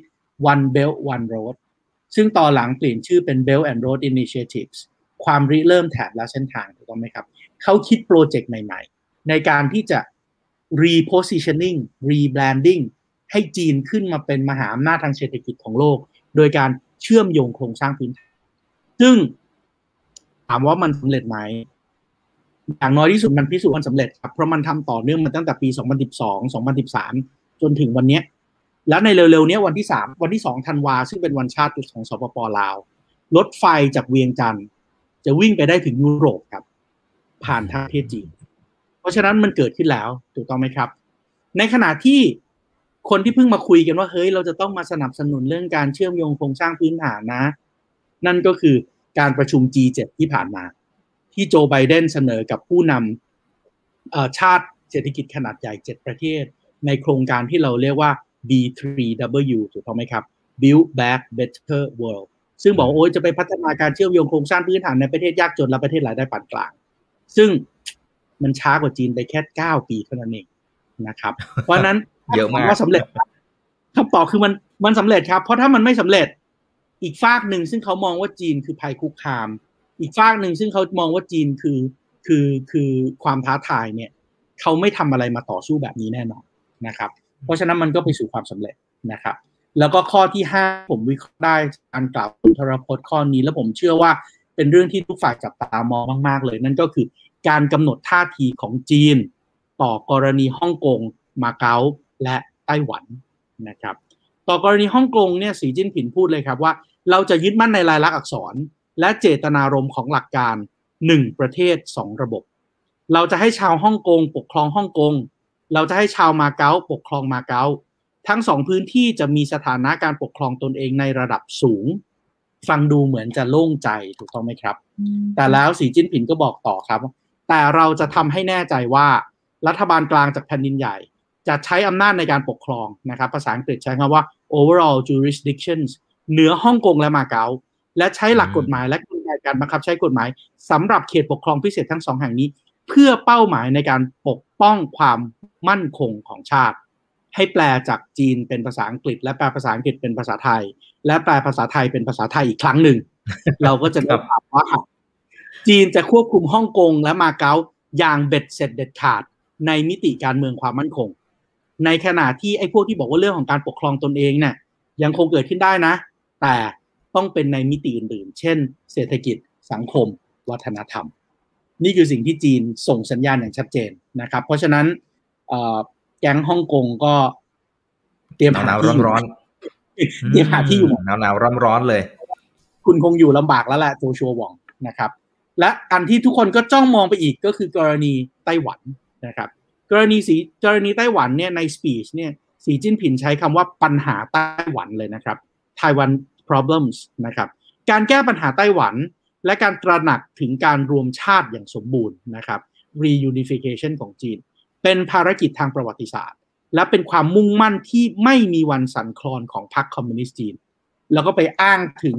one belt one road ซึ่งต่อหลังเปลี่ยนชื่อเป็น belt and road initiatives ความริเริ่มแถบและเส้นทางถูกต้องไหมครับ เขาคิดโปรเจกต์ใหม่ๆ ในการที่จะ repositioning rebranding ให้จีนขึ้นมาเป็นมหาอำนาจทางเศรษฐกิจของโลก โดยการเชื่อมโยงโครงสร้างพื้นฐานซึ่งถามว่ามันสำเร็จไหมอย่างน้อยที่สุดมันพิสูจน์มันสำเร็จครับเพราะมันทำต่อเนื่องมาตั้งแต่ปี 2012 2013 จนถึงวันนี้ แล้วในเร็วๆนี้วันที่3วันที่2ธันวาซึ่งเป็นวันชาติของสปปลาว รถไฟจากเวียงจันทร์จะวิ่งไปได้ถึงยุโรปครับ ผ่านทางประเทศจีน เพราะฉะนั้นมันเกิดขึ้นแล้วถูกต้องไหมครับ ในขณะที่คนที่เพิ่งมาคุยกันว่าเฮ้ยเราจะต้องมาสนับสนุนเรื่องการเชื่อมโยงโครงสร้างพื้นฐานนะ นั่นก็คือการประชุม G7 ที่ผ่านมา ที่โจไบเดนเสนอกับผู้นำชาติเศรษฐกิจขนาดใหญ่ 7 ประเทศ ในโครงการที่เราเรียกว่า B3W ถูกต้องไหมครับ Build Back Better World ซึ่งบอกโอ้ยจะไปพัฒนาการเชื่อมโยงโครงสร้างพื้นฐานในประเทศยากจนและประเทศรายได้ปานกลาง ซึ่งมันช้ากว่าจีนไปแค่ 9 ปีเท่านั้นเองนะครับ เพราะนั้นเยอะมากว่าสำเร็จคำตอบคือมันมันสำเร็จครับ เพราะถ้ามันไม่สำเร็จอีกฝากหนึ่งซึ่งเขามองว่าจีนคือภัยคุกคาม อีกฝากหนึ่งซึ่งเขามองว่าจีนคือคือคือความท้าทายเนี่ย เขาไม่ทำอะไรมาต่อสู้แบบนี้แน่นอนนะครับ เพราะฉะนั้นมันก็ไปสู่ความสำเร็จนะครับ แล้วก็ข้อที่ห้าผมวิเคราะห์ได้การกล่าวคุณธรพจน์ข้อนี้แล้วผมเชื่อว่าเป็นเรื่องที่ทุกฝ่ายจับตามองมาก ๆ เลย นั่นก็คือการกำหนดท่าทีของจีน ต่อกรณีฮ่องกงมาเก๊าและไต้หวันนะครับ ต่อกรณีฮ่องกงเนี่ยสีจิ้นผินพูดเลยครับว่า เราจะยึดมั่นในลายลักษณ์อักษร และเจตนารมณ์ของหลักการหนึ่งประเทศสองระบบ เราจะให้ชาวฮ่องกงปกครองฮ่องกง เราจะให้ชาวมาเก๊าปกครองมาเก๊าทั้งสองพื้นที่จะมีสถานะการปกครองตนเองในระดับสูง ฟังดูเหมือนจะโล่งใจถูกต้องไหมครับ แต่แล้วสีจิ้นผินก็บอกต่อครับ แต่เราจะทำให้แน่ใจว่ารัฐบาลกลางจากแผ่นดินใหญ่ จะใช้อำนาจในการปกครองนะครับ ภาษาอังกฤษใช้คำว่า overall jurisdictions เหนือฮ่องกงและมาเก๊าและใช้หลักกฎหมายและกลไกการบังคับใช้กฎหมายสำหรับเขตปกครองพิเศษทั้งสองแห่งนี้ เพื่อเป้าหมายในการปกป้องความมั่นคงของชาติ ให้แปลจากจีนเป็นภาษาอังกฤษ และแปลภาษาอังกฤษเป็นภาษาไทย และแปลภาษาไทยเป็นภาษาไทยอีกครั้งหนึ่ง เราก็จะได้ถามว่าจีนจะควบคุมฮ่องกงและมาเก๊าอย่างเบ็ดเสร็จเด็ดขาดในมิติการเมืองความมั่นคง ในขณะที่ไอ้พวกที่บอกว่าเรื่องของการปกครองตนเองเนี่ยยังคงเกิดขึ้นได้นะ แต่ต้องเป็นในมิติอื่นๆ เช่น เศรษฐกิจสังคม วัฒนธรรม นี่คือสิ่งที่จีนส่งสัญญาณอย่างชัดเจนนะครับ เพราะฉะนั้นแก๊งฮ่องกงก็เตรียมหนาวร้อนร้อนเตรียมหาที่อยู่หนาวหนาวร้อนร้อนเลย คุณคงอยู่ลำบากแล้วแหละโจชัวหว่องนะครับ และอันที่ทุกคนก็จ้องมองไปอีกก็คือกรณีไต้หวันนะครับ กรณีสีกรณีไต้หวันเนี่ยในสปีชเนี่ยสีจิ้นผินใช้คำว่าปัญหาไต้หวันเลยนะครับไต้หวัน problems นะครับ การแก้ปัญหาไต้หวัน และการตระหนักถึงการรวมชาติอย่างสมบูรณ์นะครับ reunification ของจีน เป็นภารกิจทางประวัติศาสตร์ และเป็นความมุ่งมั่นที่ไม่มีวันสั่นคลอนของพรรคคอมมิวนิสต์จีน แล้วก็ไปอ้างถึง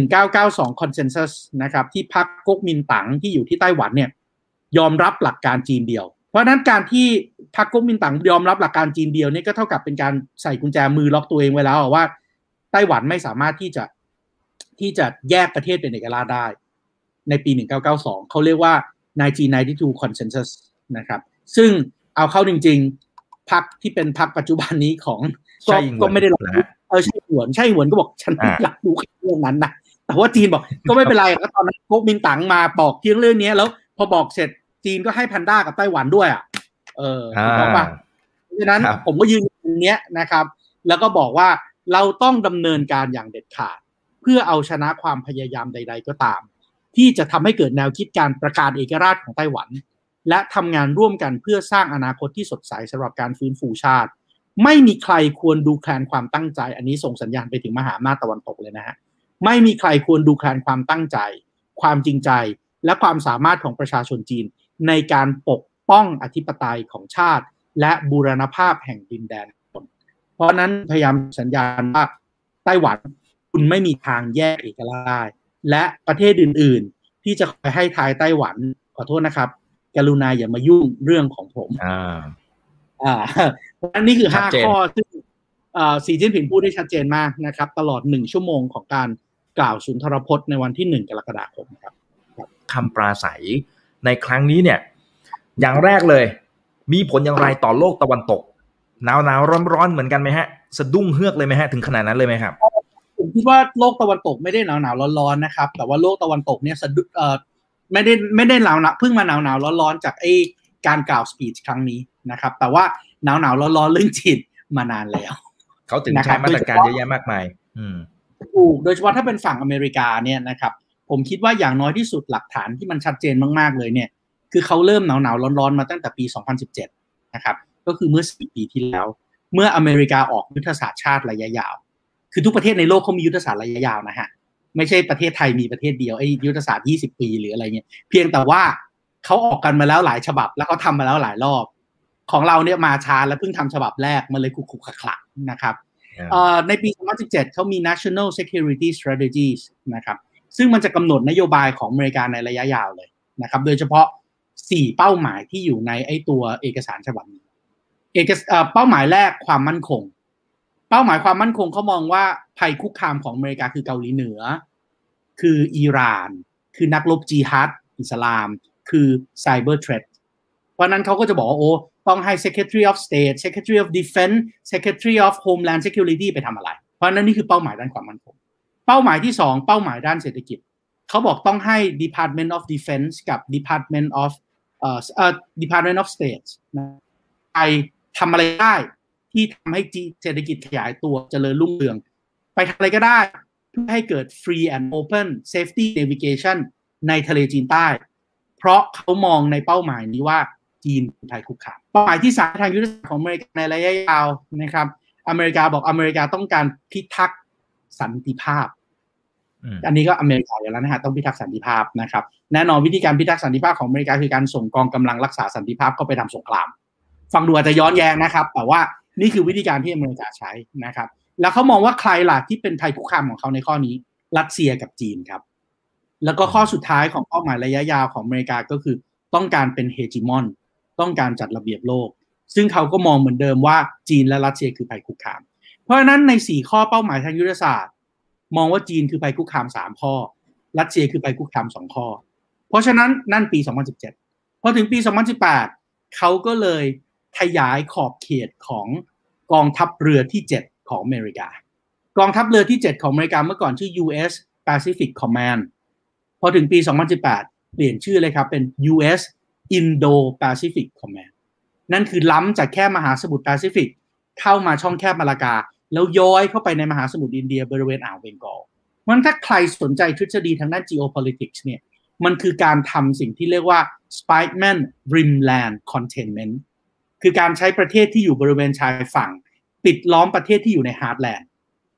1992 consensus นะครับที่พรรคก๊กมินตั๋งที่อยู่ที่ไต้หวันเนี่ยยอมรับหลักการจีนเดียว เพราะนั้นการที่พรรคก๊กมินตั๋งยอมรับหลักการจีนเดียวนี่ก็เท่ากับเป็นการใส่กุญแจมือล็อกตัวเองไว้แล้วว่าไต้หวันไม่สามารถที่จะ ที่จะแยกประเทศเป็นเอกราชได้ ในปี 1992 เขาเรียกว่า 1992 consensus นะครับ ซึ่งเอาเข้าจริง ๆ พักที่เป็นพักปัจจุบันนี้ของก็ก็ไม่ได้รับเออใช่หวนใช่หวนก็บอกฉันไม่รักรู้เรื่องนั้นนะแต่ว่าจีนบอกก็ไม่เป็นไรแล้วตอนนั้นพวกมินตั๋งมาบอกเรื่องเรื่องนี้แล้ว พอบอกเสร็จจีนก็ให้พันด้ากับไต้หวันด้วยอะ เออถูกต้องป่ะเพราะฉะนั้นผมก็ยืนเนี้ยนะครับ แล้วก็บอกว่าเราต้องดำเนินการอย่างเด็ดขาด เพื่อเอาชนะความพยายามใด ๆ ก็ตาม ที่จะทำให้เกิดแนวคิดการประกาศเอกราชของไต้หวัน และทำงานร่วมกันเพื่อสร้างอนาคตที่สดใสสำหรับการฟื้นฟูชาติ ไม่มีใครควรดูแคลนความตั้งใจ อันนี้ส่งสัญญาณไปถึงมหาอำนาจตะวันตกเลยนะฮะไม่มีใครควรดูแคลนความตั้งใจ ความจริงใจ และความสามารถของประชาชนจีน ในการปกป้องอธิปไตยของชาติ และบูรณภาพแห่งดินแดนเพราะนั้นพยายามสัญญาณว่าไต้หวัน คุณไม่มีทางแยกเอกราชได้และประเทศอื่น ๆ ที่จะไปให้ทายไต้หวัน ขอโทษนะครับ กรุณาอย่ามายุ่งเรื่องของผมอ่าอ่าอันนี้คือห้าข้อซึ่งสีจิ้นผินพูดได้ชัดเจนมากนะครับ ตลอดหนึ่งชั่วโมงของการกล่าวสุนทรพจน์ในวันที่หนึ่งกรกฎาคมครับคำปราศัยในครั้งนี้เนี่ย อย่างแรกเลย มีผลอย่างไรต่อโลกตะวันตกหนาวหนาวร้อนร้อนเหมือนกันไหมฮะ สะดุ้งเฮือกเลยไหมฮะ ถึงขนาดนั้นเลยไหมครับ ผมคิดว่าโลกตะวันตกไม่ได้หนาวหนาวร้อนร้อนนะครับ แต่ว่าโลกตะวันตกเนี่ยสะดุเอ่อไม่ได้ไม่ได้หนาวหนาวเพิ่งมาหนาวหนาวร้อนร้อนจากไอ้การกล่าวสปีชครั้งนี้นะครับ แต่ว่าหนาวหนาวร้อนร้อนเรื่องจิตมานานแล้วเขาถึงใช้มาตรการเยอะแยะมากมาย อืมถูกโดยเฉพาะถ้าเป็นฝั่งอเมริกาเนี่ยนะครับ ผมคิดว่าอย่างน้อยที่สุดหลักฐานที่มันชัดเจนมากๆเลยเนี่ย คือเขาเริ่มหนาวหนาวร้อนร้อนมาตั้งแต่ปี 2017 นะครับ ก็คือเมื่อสี่ปีที่แล้ว เมื่ออเมริกาออกยุทธศาสตร์ชาติระยะยาว คือทุกประเทศในโลกเขามียุทธศาสตร์ระยะยาวนะฮะไม่ใช่ประเทศไทยมีประเทศเดียวไอ้ยุทธศาสตร์ 20 ปีหรืออะไรเงี้ยเพียงแต่ว่าเขาออกกันมาแล้วหลายฉบับ แล้วเขาทามาแล้วหลายรอบ ของเราเนี่ยมาช้าแล้วเพิ่งทำฉบับแรกมันเลยคุกคุกขลักนะครับในปี 2017 เขามี National Security Strategies นะครับซึ่งมันจะกำหนดนโยบายของอเมริกาในระยะยาวเลยนะครับ โดยเฉพาะ 4 เป้าหมายที่อยู่ในไอ้ตัวเอกสารฉบับนี้เอกเป้าหมายแรกความมั่นคง เป้าหมายความมั่นคงเขามองว่าภัยคุกคามของอเมริกาคือเกาหลีเหนือ คืออิหร่าน คือนักรบจีฮัดอิสลาม คือไซเบอร์เทรดเพราะนั้นเขาก็จะบอกว่าโอ้ต้องให้ Secretary of State Secretary of Defense Secretary of Homeland Security ไปทำอะไร เพราะนั้นนี่คือเป้าหมายด้านความมั่นคง เป้าหมายที่สองเป้าหมายด้านเศรษฐกิจ เขาบอกต้องให้ Department of Defense กับ Department of เอ่อ Department of State ไปทำอะไรได้ ที่ทำให้เศรษฐกิจขยายตัวเจริญรุ่งเรือง ไปทำอะไรก็ได้ เพื่อให้เกิด free and open safety navigation ในทะเลจีนใต้ เพราะเขามองในเป้าหมายนี้ว่าจีนเป็นภัยคุกคามเป้าหมายที่สามทางยุทธศาสตร์ของอเมริกาในระยะยาวนะครับอเมริกาบอกอเมริกาต้องการพิทักษ์สันติภาพ อันนี้ก็อเมริกาอยู่แล้วนะฮะต้องพิทักษ์สันติภาพนะครับ แน่นอนวิธีการพิทักษ์สันติภาพของอเมริกาคือการส่งกองกำลังรักษาสันติภาพเข้าไปทำสงคราม ฟังดูอาจจะย้อนแย้งนะครับ แต่ว่า นี่คือวิธีการที่อเมริกาใช้นะครับ แล้วเขามองว่าใครล่ะที่เป็นภัยคุกคามของเขาในข้อนี้ รัสเซียกับจีนครับ แล้วก็ข้อสุดท้ายของเป้าหมายระยะยาวของอเมริกาก็คือต้องการเป็นเฮจิมอน ต้องการจัดระเบียบโลก ซึ่งเขาก็มองเหมือนเดิมว่าจีนและรัสเซียคือภัยคุกคาม เพราะฉะนั้นในสี่ข้อเป้าหมายทางยุทธศาสตร์ มองว่าจีนคือภัยคุกคามสามข้อ รัสเซียคือภัยคุกคามสองข้อ เพราะฉะนั้นนั่นปี 2017 พอถึงปี 2018 เขาก็เลย ขยายขอบเขตของกองทัพเรือที่ 7 ของอเมริกา กองทัพเรือที่ 7 ของอเมริกาเมื่อก่อนชื่อ U.S. Pacific Command พอถึงปี 2018 เปลี่ยนชื่อเลยครับเป็น U.S. Indo-Pacific Command นั่นคือล้ำจากแค่มหาสมุทรแปซิฟิกเข้ามาช่องแคบมาลากา แล้วย้อยเข้าไปในมหาสมุทรอินเดียบริเวณอ่าวเบงกอลมันถ้าใครสนใจทฤษฎีทางด้าน geopolitics เนี่ยมันคือการทำสิ่งที่เรียกว่า Spikeman Rimland Containment คือการใช้ประเทศที่อยู่บริเวณชายฝั่ง ปิดล้อมประเทศที่อยู่ใน Heartland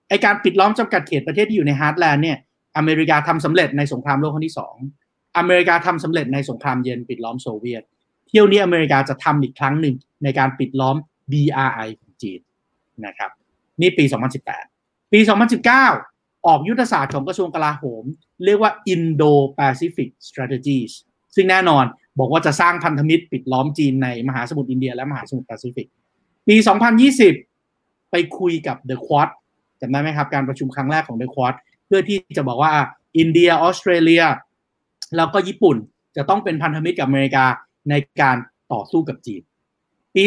ไอ้การปิดล้อมจำกัดเขตประเทศที่อยู่ใน Heartland เนี่ยอเมริกาทำสำเร็จในสงครามโลกครั้งที่สองอเมริกาทำสำเร็จในสงครามเย็นปิดล้อมโซเวียต เที่ยวนี้อเมริกาจะทำอีกครั้งหนึ่งในการปิดล้อม BRI ของจีนนะครับ นี่ปี 2018 ปี 2019 ออกยุทธศาสตร์ของกระทรวงกลาโหม เรียกว่า Indo-Pacific Strategies ซึ่งแน่นอน บอกว่าจะสร้างพันธมิตรปิดล้อมจีนในมหาสมุทรอินเดียและมหาสมุทรแปซิฟิก ปี 2020 ไปคุยกับ The Quad จำได้ไหมครับ การประชุมครั้งแรกของ The Quad เพื่อที่จะบอกว่าอินเดียออสเตรเลียแล้วก็ญี่ปุ่นจะต้องเป็นพันธมิตรกับอเมริกาในการต่อสู้กับจีน ปี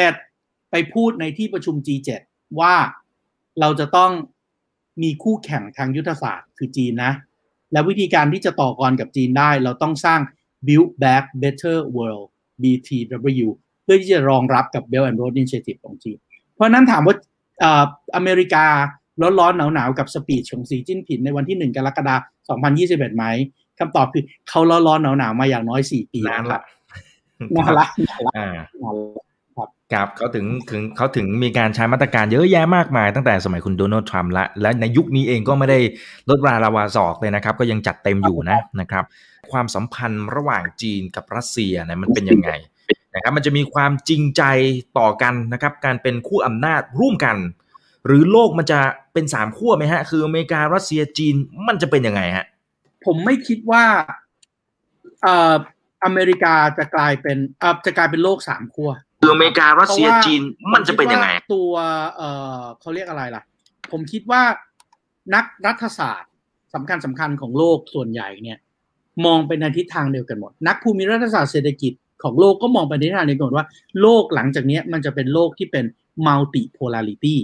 2021 ไปพูดในที่ประชุม G7 ว่าเราจะต้องมีคู่แข่งทางยุทธศาสตร์คือจีนนะ และวิธีการที่จะต่อกรกับจีนได้ เราต้องสร้าง Build Back Better World BTW เพื่อที่จะรองรับกับ Belt and Road Initiative ของจีน เพราะนั้นถามว่าอเมริการ้อนๆหนาวๆกับสปีชของสีจิ้นผินในวันที่1กรกฎาคม2021 ไหมคำตอบคือเขาร้อนๆหนาวๆมาอย่างน้อย4ปีนานละนานละนานละอ่านานละครับเขาถึงถึงเขาถึงมีการใช้มาตรการเยอะแยะมากมายตั้งแต่สมัยคุณโดนัลด์ทรัมป์ละและในยุคนี้เองก็ไม่ได้ลดราลาวาศอกเลยนะครับ ก็ยังจัดเต็มอยู่นะนะครับ ความสัมพันธ์ระหว่างจีนกับรัสเซียเนี่ยมันเป็นยังไงนะครับมันจะมีความจริงใจต่อกันนะครับการเป็นคู่อำนาจร่วมกัน หรือโลกมันจะเป็นสามขั้วไหมฮะ คืออเมริการัสเซียจีนมันจะเป็นยังไงฮะผมไม่คิดว่าเอ่ออเมริกาจะกลายเป็นเอ่อจะกลายเป็นโลกสามขั้วคืออเมริการัสเซียจีนมันจะเป็นยังไงผมคิดว่าตัวเอ่อเขาเรียกอะไรล่ะ ผมคิดว่านักรัฐศาสตร์สำคัญสำคัญของโลกส่วนใหญ่เนี่ย มองไปในทิศทางเดียวกันหมด นักภูมิรัฐศาสตร์เศรษฐกิจของโลกก็มองไปในทิศทางเดียวกันหมดว่า โลกหลังจากนี้มันจะเป็นโลกที่เป็น multipolarity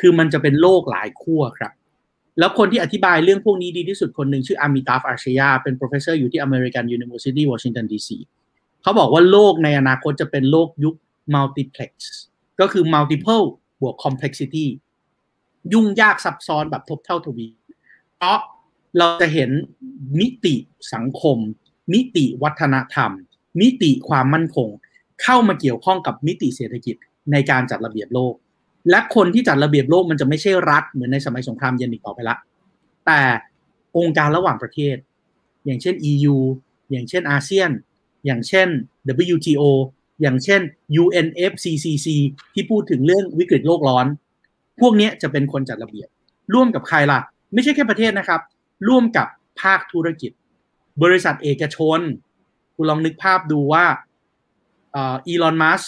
คือมันจะเป็นโลกหลายขั้วครับ แล้วคนที่อธิบายเรื่องพวกนี้ดีที่สุดคนหนึ่งชื่ออามิตาฟอาชยา เป็น professor อยู่ที่ American University Washington DC เขาบอกว่าโลกในอนาคตจะเป็นโลกยุค multiplex ก็คือ multiple บวก complexity ยุ่งยากซับซ้อนแบบทบเท่าทวีเพราะ เราจะเห็นมิติสังคมมิติวัฒนธรรมมิติความมั่นคง เข้ามาเกี่ยวข้องกับมิติเศรษฐกิจในการจัดระเบียบโลก และคนที่จัดระเบียบโลกมันจะไม่ใช่รัฐเหมือนในสมัยสงครามเย็นอีกต่อไปละ แต่องค์การระหว่างประเทศ อย่างเช่น EU อย่างเช่นอาเซียน อย่างเช่น WTO อย่างเช่น UNFCCC ที่พูดถึงเรื่องวิกฤตโลกร้อน พวกนี้จะเป็นคนจัดระเบียบ ร่วมกับใครล่ะ ไม่ใช่แค่ประเทศนะครับ ร่วมกับภาคธุรกิจ บริษัทเอกชน คุณลองนึกภาพดูว่าอีลอนมัส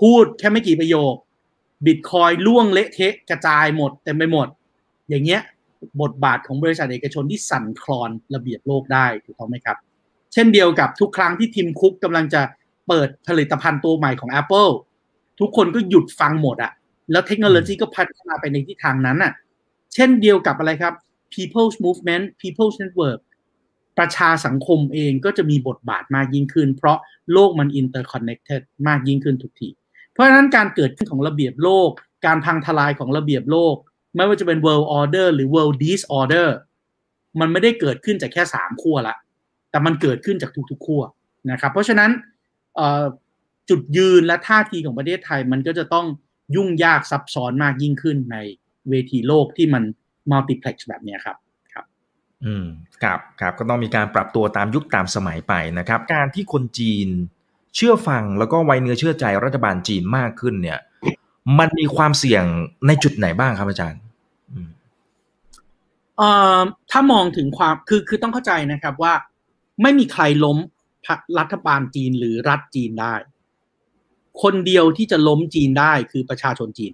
พูดแค่ไม่กี่ประโยคบิตคอยล่วงเละเทะกระจายหมดเต็มไปหมด อย่างเงี้ยบทบาทของบริษัทเอกชนที่สั่นคลอนระเบียบโลกได้ถูกต้องไหมครับ เช่นเดียวกับทุกครั้งที่ทีมคุกกำลังจะเปิดผลิตภัณฑ์ตัวใหม่ของ Apple ทุกคนก็หยุดฟังหมดอะแล้วเทคโนโลยีก็พัฒนาไปในทิศทางนั้นอะเช่นเดียวกับอะไรครับ People's Movement People's Network ประชาสังคมเองก็จะมีบทบาทมากยิ่งขึ้น เพราะโลกมัน interconnected มากยิ่งขึ้นทุกที เพราะฉะนั้นการเกิดขึ้นของระเบียบโลก การพังทลายของระเบียบโลก ไม่ว่าจะเป็น world order หรือ world disorder มันไม่ได้เกิดขึ้นจากแค่สามขั้วละ แต่มันเกิดขึ้นจากทุกๆขั้วนะครับ เพราะฉะนั้นจุดยืนและท่าทีของประเทศไทยมันก็จะต้องยุ่งยากซับซ้อนมากยิ่งขึ้นในเวทีโลกที่มัน มัลติเพล็กซ์แบบนี้ครับครับ อืมครับครับก็ต้องมีการปรับตัวตามยุคตามสมัยไปนะครับ การที่คนจีนเชื่อฟังแล้วก็ไว้เนื้อเชื่อใจรัฐบาลจีนมากขึ้นเนี่ย มันมีความเสี่ยงในจุดไหนบ้างครับอาจารย์เอ่อถ้ามองถึงความคือคือต้องเข้าใจนะครับว่าไม่มีใครล้มรัฐบาลจีนหรือรัฐจีนได้ คนเดียวที่จะล้มจีนได้คือประชาชนจีน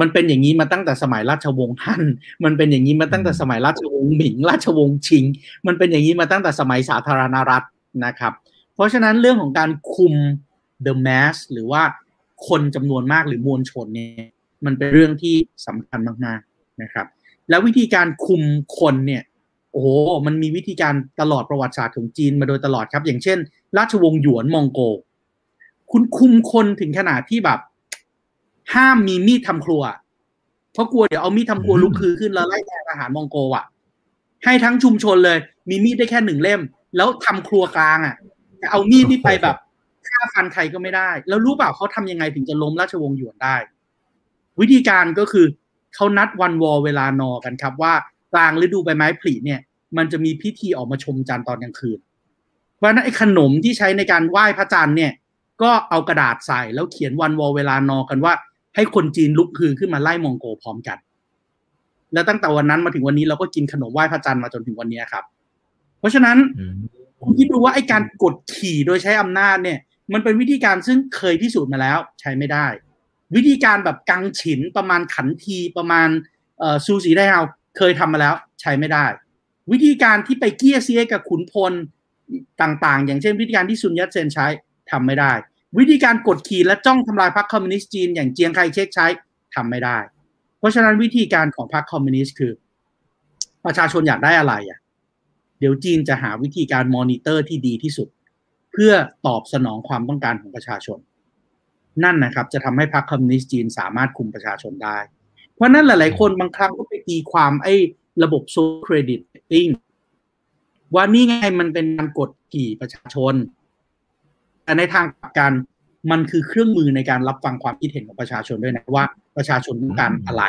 มันเป็นอย่างนี้มาตั้งแต่สมัยราชวงศ์ฮั่น มันเป็นอย่างนี้มาตั้งแต่สมัยราชวงศ์หมิง ราชวงศ์ชิง มันเป็นอย่างนี้มาตั้งแต่สมัยสาธารณรัฐนะครับ เพราะฉะนั้นเรื่องของการคุม the mass หรือว่าคนจำนวนมากหรือมวลชนเนี่ยมันเป็นเรื่องที่สำคัญมากๆนะครับ แล้ววิธีการคุมคนเนี่ยโอ้โหมันมีวิธีการตลอดประวัติศาสตร์ของจีนมาโดยตลอดครับ อย่างเช่น ราชวงศ์หยวนมองโก คุณคุมคนถึงขนาดที่แบบ ห้ามมีมีดทำครัว เพราะกลัวเดี๋ยวเอามีดทำครัวลุกคือขึ้นแล้วไล่แทนอาหารมองโกอะ ให้ทั้งชุมชนเลย มีมีดได้แค่หนึ่งเล่ม แล้วทำครัวกลางอะจะเอามีดนี่ไปแบบฆ่าฟันใครก็ไม่ได้ แล้วรู้เปล่าเขาทำยังไงถึงจะล้มราชวงศ์หยวนได้ วิธีการก็คือเขานัดวันวอเวลานอกันครับ ว่ากลางฤดูใบไม้ผลิเนี่ย มันจะมีพิธีออกมาชมจันทร์ตอนกลางคืนเพราะนั้นไอ้ขนมที่ใช้ในการไหว้พระจันทร์เนี่ย ก็เอากระดาษใส่แล้วเขียนวันวอเวลานอกันว่า ให้คนจีนลุกฮือขึ้นมาไล่มองโกพร้อมกัน แล้วตั้งแต่วันนั้นมาถึงวันนี้เราก็กินขนมไหว้พระจันทร์มาจนถึงวันนี้ครับ เพราะฉะนั้นคุณคิดดูว่าไอ้การกดขี่โดยใช้อำนาจเนี่ย มันเป็นวิธีการซึ่งเคยพิสูจน์มาแล้ว ใช้ไม่ได้ วิธีการแบบกังฉินประมาณขันทีประมาณซูสีได้เอาเคยทำมาแล้ว ใช้ไม่ได้ วิธีการที่ไปเกี้ยเซียกับขุนพลต่างๆ อย่างเช่นวิธีการที่ซุนยัตเซนใช้ทำไม่ได้ วิธีการกดขี่และจ้องทำลายพรรคคอมมิวนิสต์จีนอย่างเจียงไคเชกใช้ทำไม่ได้ เพราะฉะนั้นวิธีการของพรรคคอมมิวนิสต์คือ ประชาชนอยากได้อะไรอะ เดี๋ยวจีนจะหาวิธีการมอนิเตอร์ที่ดีที่สุด เพื่อตอบสนองความต้องการของประชาชน นั่นนะครับ จะทำให้พรรคคอมมิวนิสต์จีนสามารถคุมประชาชนได้ เพราะนั้นหลาย ๆ คนบางครั้งก็ไปตีความไอ้ระบบ social crediting ว่านี่ไงมันเป็นการกดขี่ประชาชน แต่ในทางกลับกันมันคือเครื่องมือในการรับฟังความคิดเห็นของประชาชนด้วยนะว่าประชาชนต้องการอะไร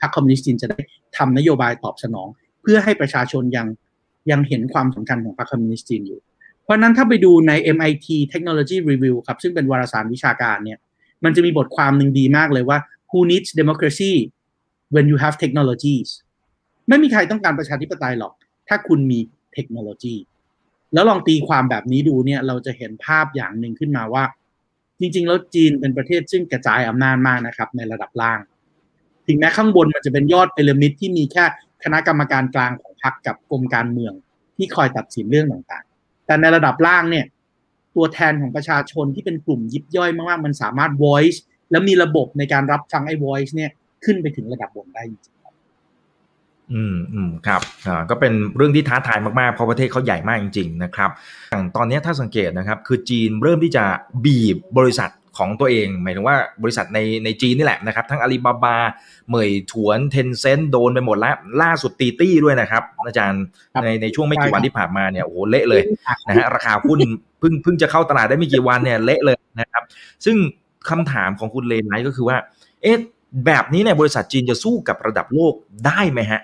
พรรคคอมมิวนิสต์จีนจะได้ทำนโยบายตอบสนอง เพื่อให้ประชาชนยังยังเห็นความสำคัญของพรรคคอมมิวนิสต์จีนอยู่ เพราะนั้นถ้าไปดูใน MIT Technology Review ครับซึ่งเป็นวารสารวิชาการเนี่ยมันจะมีบทความหนึ่งดีมากเลยว่า who needs democracy when you have technologies ไม่มีใครต้องการประชาธิปไตยหรอก ถ้าคุณมีเทคโนโลยี แล้วลองตีความแบบนี้ดูเนี่ย เราจะเห็นภาพอย่างหนึ่งขึ้นมาว่า จริง ๆ แล้วจีนเป็นประเทศซึ่งกระจายอำนาจมากนะครับ ในระดับล่าง ถึงแม้ข้างบนมันจะเป็นยอดพีระมิดที่มีแค่คณะกรรมการกลางของพรรคกับกรมการเมืองที่คอยตัดสินเรื่องต่างๆ แต่ในระดับล่างเนี่ย ตัวแทนของประชาชนที่เป็นกลุ่มยิบย่อยมากๆ มันสามารถ voice แล้วมีระบบในการรับฟังไอ้ voice เนี่ยขึ้นไปถึงระดับบนได้จริง อืมอืมครับอ่าก็เป็นเรื่องที่ท้าทายมากๆ เพราะประเทศเขาใหญ่มากจริง ๆ นะครับอย่างตอนนี้ถ้าสังเกตนะครับ คือจีนเริ่มที่จะบีบบริษัทของตัวเอง หมายถึงว่าบริษัทในในจีนนี่แหละนะครับ ทั้งอาลีบาบาเหมยถวนเทนเซ็นโดนไปหมดแล้ว ล่าสุดตีตี้ด้วยนะครับ อาจารย์ในในช่วงไม่กี่วันที่ผ่านมาเนี่ยโอ้โหเละเลยนะฮะราคาหุ้นเพิ่งเพิ่งจะเข้าตลาดได้ไม่กี่วันเนี่ยเละเลยนะครับ ซึ่งคำถามของคุณเลนไนก็คือว่า เอ๊ะแบบนี้เนี่ยบริษัทจีนจะสู้กับระดับโลกได้ไหมฮะ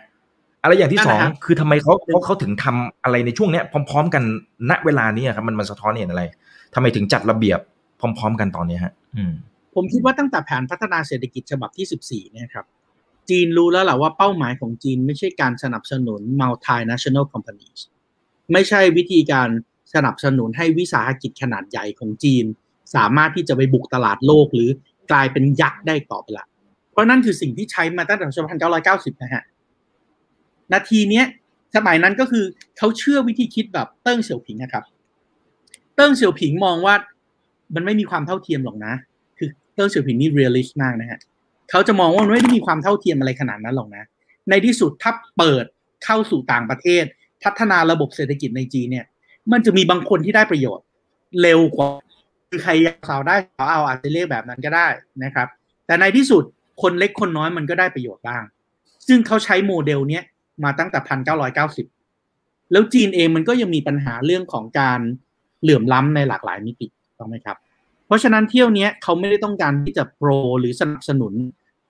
อะไรอย่างที่สองคือทำไมเขาเขาเขาถึงทำอะไรในช่วงเนี้ยพร้อม ๆ กันณเวลานี้ครับมันมันสะท้อนเห็นอะไรทำไมถึงจัดระเบียบพร้อม ๆ กันตอนนี้ฮะผมคิดว่าตั้งแต่แผนพัฒนาเศรษฐกิจฉบับที่สิบสี่เนี่ยครับ จีนรู้แล้วแหละว่าเป้าหมายของจีนไม่ใช่การสนับสนุน multinational companies ไม่ใช่วิธีการสนับสนุนให้วิสาหกิจขนาดใหญ่ของจีน สามารถที่จะไปบุกตลาดโลกหรือกลายเป็นยักษ์ได้ต่อไปละ เพราะนั่นคือสิ่งที่ใช้มาตั้งแต่ปี1990 นะฮะ นาทีเนี้ยสมัยนั้นก็คือเขาเชื่อวิธีคิดแบบเติ้งเสี่ยวผิงนะครับ เติ้งเสี่ยวผิงมองว่ามันไม่มีความเท่าเทียมหรอกนะ คือเติ้งเสี่ยวผิงนี่ realist มากนะฮะเขาจะมองว่ามันไม่ได้มีความเท่าเทียมอะไรขนาดนั้นหรอกนะ ในที่สุดถ้าเปิดเข้าสู่ต่างประเทศ พัฒนาระบบเศรษฐกิจในจีนเนี่ย มันจะมีบางคนที่ได้ประโยชน์ เร็วกว่าคือใครสาวได้สาวเอาอาจจะเรียกแบบนั้นก็ได้นะครับ แต่ในที่สุดคนเล็กคนน้อยมันก็ได้ประโยชน์บ้าง ซึ่งเขาใช้โมเดลเนี้ย มาตั้งแต่พันเก้าร้อยเก้าสิบแล้วจีนเองมันก็ยังมีปัญหาเรื่องของการเหลื่อมล้ำในหลากหลายมิติถูกไหมครับ เพราะฉะนั้นเที่ยวนี้เขาไม่ได้ต้องการที่จะโปรหรือสนับสนุน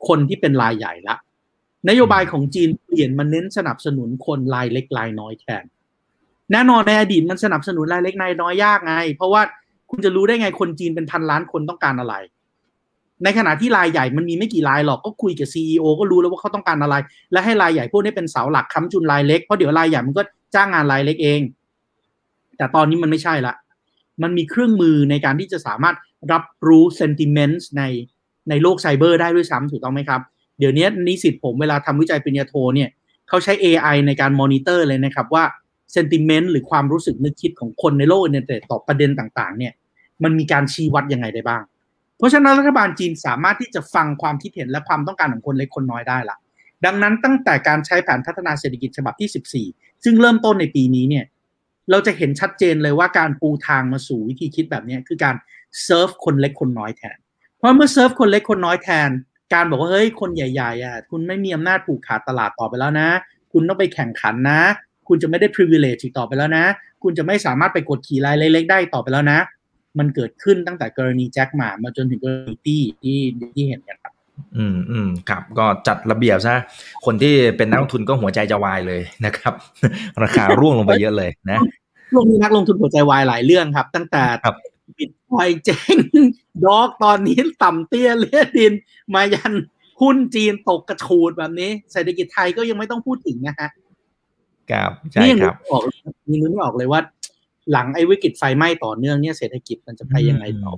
คนที่เป็นรายใหญ่ละนโยบายของจีนเปลี่ยนมาเน้นสนับสนุนคนรายเล็กรายน้อยแทนแน่นอนในอดีตมันสนับสนุนรายเล็กรายน้อยยากไง เพราะว่าคุณจะรู้ได้ไงคนจีนเป็นพันล้านคนต้องการอะไร ในขณะที่รายใหญ่มันมีไม่กี่รายหรอกก็คุยกับซีอก็รู้แล้วว่าเขาต้องการอะไร และให้รายใหญ่พวกนี้เป็นเสาหลักค้ำจุนรายเล็กเพราะเดี๋ยวรายใหญ่มันก็จ้างงานรายเล็กเอง แต่ตอนนี้มันไม่ใช่ละ มันมีเครื่องมือในการที่จะสามารถรับรู้ sentiment ในในโลกไซเบอร์ได้ด้วยซ้ำถูกต้องไหมครับ เดี๋ยวนี้นิสิตผมเวลาทำวิจัยปริญญาโทเนี่ยเขาใช้ AI ในการมอนิเตอร์เลยนะครับว่า sentiment หรือความรู้สึกนึกคิดของคนในโลกอินเทอร์เน็ตต่อประเด็นต่าง ๆ เนี่ย มันมีการชี้วัดยังไงได้บ้าง เพราะฉะนั้นรัฐบาลจีนสามารถที่จะฟังความคิดเห็นและความต้องการของคนเล็กคนน้อยได้ละดังนั้นตั้งแต่การใช้แผนพัฒนาเศรษฐกิจฉบับที่ 14 ซึ่งเริ่มต้นในปีนี้เนี่ยเราจะเห็นชัดเจนเลยว่าการปูทางมาสู่วิธีคิดแบบนี้คือการเซิร์ฟคนเล็กคนน้อยแทน เพราะเมื่อเซิร์ฟคนเล็กคนน้อยแทน การบอกว่าเฮ้ยคนใหญ่ๆอะคุณไม่มีอำนาจผูกขาดตลาดต่อไปแล้วนะ คุณต้องไปแข่งขันนะ คุณจะไม่ได้ privilege ต่อไปแล้วนะ คุณจะไม่สามารถไปกดขี่รายเล็กๆได้ต่อไปแล้วนะ มันเกิดขึ้นตั้งแต่กรณีแจ็คหมามาจนถึงกรณีตี้ที่ที่เห็นกันครับอืมอืมครับก็จัดระเบียบซะคนที่เป็นนักลงทุนก็หัวใจจะวายเลยนะครับ ราคาร่วงลงไปเยอะเลยนะร่วงมีนักลงทุนหัวใจวายหลายเรื่องครับ ตั้งแต่บิตคอยเจ๊งดอกตอนนี้ต่ำเตี้ยเลียดิน มายันหุ้นจีนตกกระชูดแบบนี้ เศรษฐกิจไทยก็ยังไม่ต้องพูดถึงนะฮะครับใช่ครับออกมีนึกไม่ออกเลยว่า หลังไอ้วิกฤตไฟไหม้ต่อเนื่องเนี่ยเศรษฐกิจมันจะไปยังไงต่อ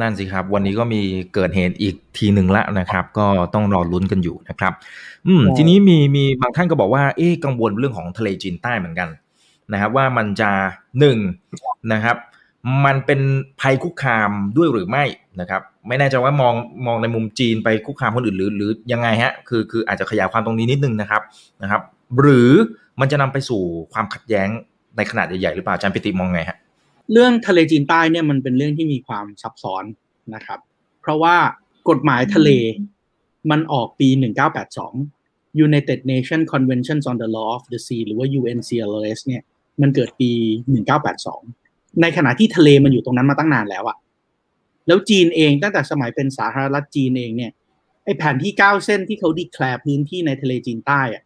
นั่นสิครับ วันนี้ก็มีเกิดเหตุอีกทีหนึ่งละนะครับ ก็ต้องรอลุ้นกันอยู่นะครับ อืม ทีนี้มีมีบางท่านก็บอกว่าเอ๊กังวลเรื่องของทะเลจีนใต้เหมือนกันนะครับ ว่ามันจะหนึ่งนะครับ มันเป็นภัยคุกคามด้วยหรือไม่นะครับ ไม่แน่ใจว่ามองมองในมุมจีนไปคุกคามคนอื่นหรือ หรือยังไงฮะ คือคืออาจจะขยายความตรงนี้นิดนึงนะครับนะครับ หรือมันจะนำไปสู่ความขัดแย้ง ในขนาดใหญ่ๆหรือเปล่าอาจารย์ปิติมองไงฮะเรื่องทะเลจีนใต้เนี่ยมันเป็นเรื่องที่มีความซับซ้อนนะครับ เพราะว่ากฎหมายทะเลมันออกปี 1982 United Nations Convention on the Law of the Sea หรือว่า UNCLOS เนี่ยมันเกิดปี 1982 ในขณะที่ทะเลมันอยู่ตรงนั้นมาตั้งนานแล้วอะแล้วจีนเองตั้งแต่สมัยเป็นสาธารณรัฐจีนเองเนี่ยไอแผนที่ 9 เส้นที่เขาดีแคลร์พื้นที่ในทะเลจีนใต้อะ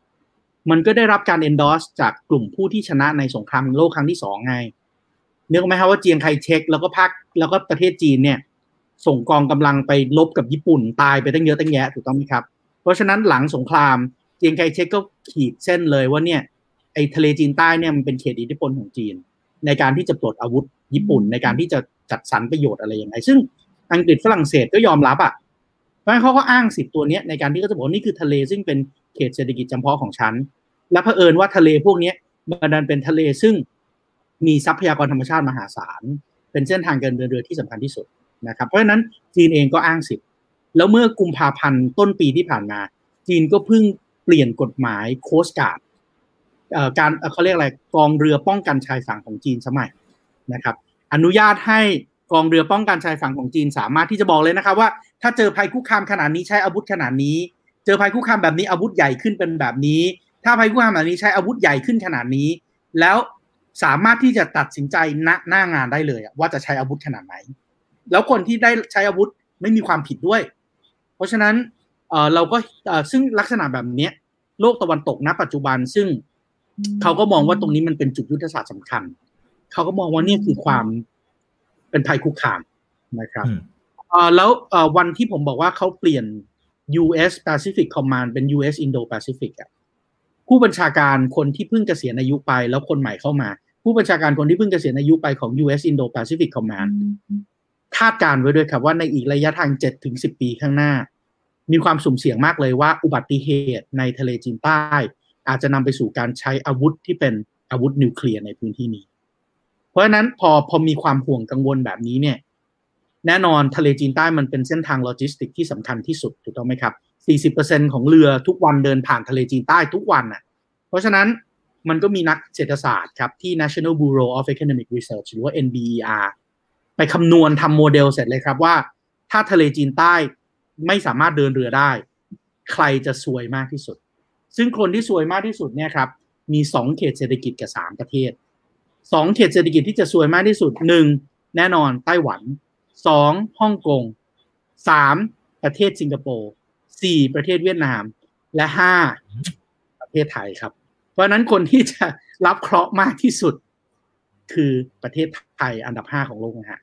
มันก็ได้รับการ endorse จากกลุ่มผู้ที่ชนะในสงครามโลกครั้งที่สองไงนึกไหมครับว่าเจียงไคเชกแล้วก็ภาคแล้วก็ประเทศจีนเนี่ย ส่งกองกำลังไปลบกับญี่ปุ่นตายไปตั้งเยอะตั้งแยะถูกต้องไหมครับ เพราะฉะนั้นหลังสงครามเจียงไคเชกก็ขีดเส้นเลยว่าเนี่ยไอทะเลจีนใต้เนี่ยมันเป็นเขตอิทธิพลของจีน ในการที่จะปลดอาวุธญี่ปุ่นในการที่จะจัดสรรประโยชน์อะไรย่างไรซึ่งอังกฤษฝรั่งเศสก็ยอมรับอะเพราะฉะนั้นเขาก็อ้างสิทธิ์ตัวนี้ในการที่เขาจะบอกนี่คือทะเลซึ่งเป็นเขตเศรษฐกิจจำเพาะของฉัน และเผอิญว่าทะเลพวกนี้มันดันเป็นทะเลซึ่งมีทรัพยากรธรรมชาติมหาศาล เป็นเส้นทางการเดินเรือที่สำคัญที่สุดนะครับ เพราะฉะนั้นจีนเองก็อ้างสิทธิ์ แล้วเมื่อกุมภาพันธ์ต้นปีที่ผ่านมา จีนก็เพิ่งเปลี่ยนกฎหมายโคสการ์ดการเขาเรียกอะไรกองเรือป้องกันชายฝั่งของจีนสมัยนะครับ อนุญาตให้กองเรือป้องกันชายฝั่งของจีนสามารถที่จะบอกเลยนะครับว่าถ้าเจอภัยคุกคามขนาดนี้ใช้อาวุธขนาดนี้ เจอภัยคุกคามแบบนี้อาวุธใหญ่ขึ้นเป็นแบบนี้ ถ้าภัยคุกคามแบบนี้ใช้อาวุธใหญ่ขึ้นขนาดนี้ แล้วสามารถที่จะตัดสินใจณหน้างานได้เลยว่าจะใช้อาวุธขนาดไหน แล้วคนที่ได้ใช้อาวุธไม่มีความผิดด้วย เพราะฉะนั้นเเราก็ซึ่งลักษณะแบบนี้โลกตะวันตกณ ปัจจุบันซึ่งเขาก็มองว่าตรงนี้มันเป็นจุดยุทธศาสตร์สำคัญ เขาก็มองว่านี่คือความเป็นภัยคุกคามนะครับแล้ววันที่ผมบอกว่าเขาเปลี่ยน US Pacific Command เป็น US Indo Pacific อะ ผู้บัญชาการคนที่เพิ่งเกษียณอายุไป แล้วคนใหม่เข้ามา ผู้บัญชาการคนที่เพิ่งเกษียณอายุไปของ US Indo Pacific Command คาดการไว้ด้วยครับว่าในอีกระยะทาง7ถึง10ปีข้างหน้า มีความสุ่มเสี่ยงมากเลยว่าอุบัติเหตุในทะเลจีนใต้ อาจจะนำไปสู่การใช้อาวุธที่เป็นอาวุธนิวเคลียร์ในพื้นที่นี้ เพราะฉะนั้นพอพอมีความห่วงกังวลแบบนี้เนี่ย แน่นอนทะเลจีนใต้มันเป็นเส้นทางโลจิสติกที่สำคัญที่สุดถูกต้องไหมครับ 40%ของเรือทุกวันเดินผ่านทะเลจีนใต้ทุกวันอะ เพราะฉะนั้นมันก็มีนักเศรษฐศาสตร์ครับ ที่ National Bureau of Economic Research หรือว่า NBER ไปคำนวณทำโมเดลเสร็จเลยครับว่า ถ้าทะเลจีนใต้ไม่สามารถเดินเรือได้ ใครจะซวยมากที่สุด ซึ่งคนที่ซวยมากที่สุดเนี่ยครับ มีสองเขตเศรษฐกิจกับสามประเทศสองเขตเศรษฐกิจที่จะซวยมากที่สุดหนึ่งแน่นอนไต้หวันสองฮ่องกงสามประเทศสิงคโปร์ สี่ประเทศเวียดนาม และห้าประเทศไทยครับ เพราะนั้นคนที่จะรับเคราะห์มากที่สุด คือประเทศไทยอันดับห้าของโลกนะฮะ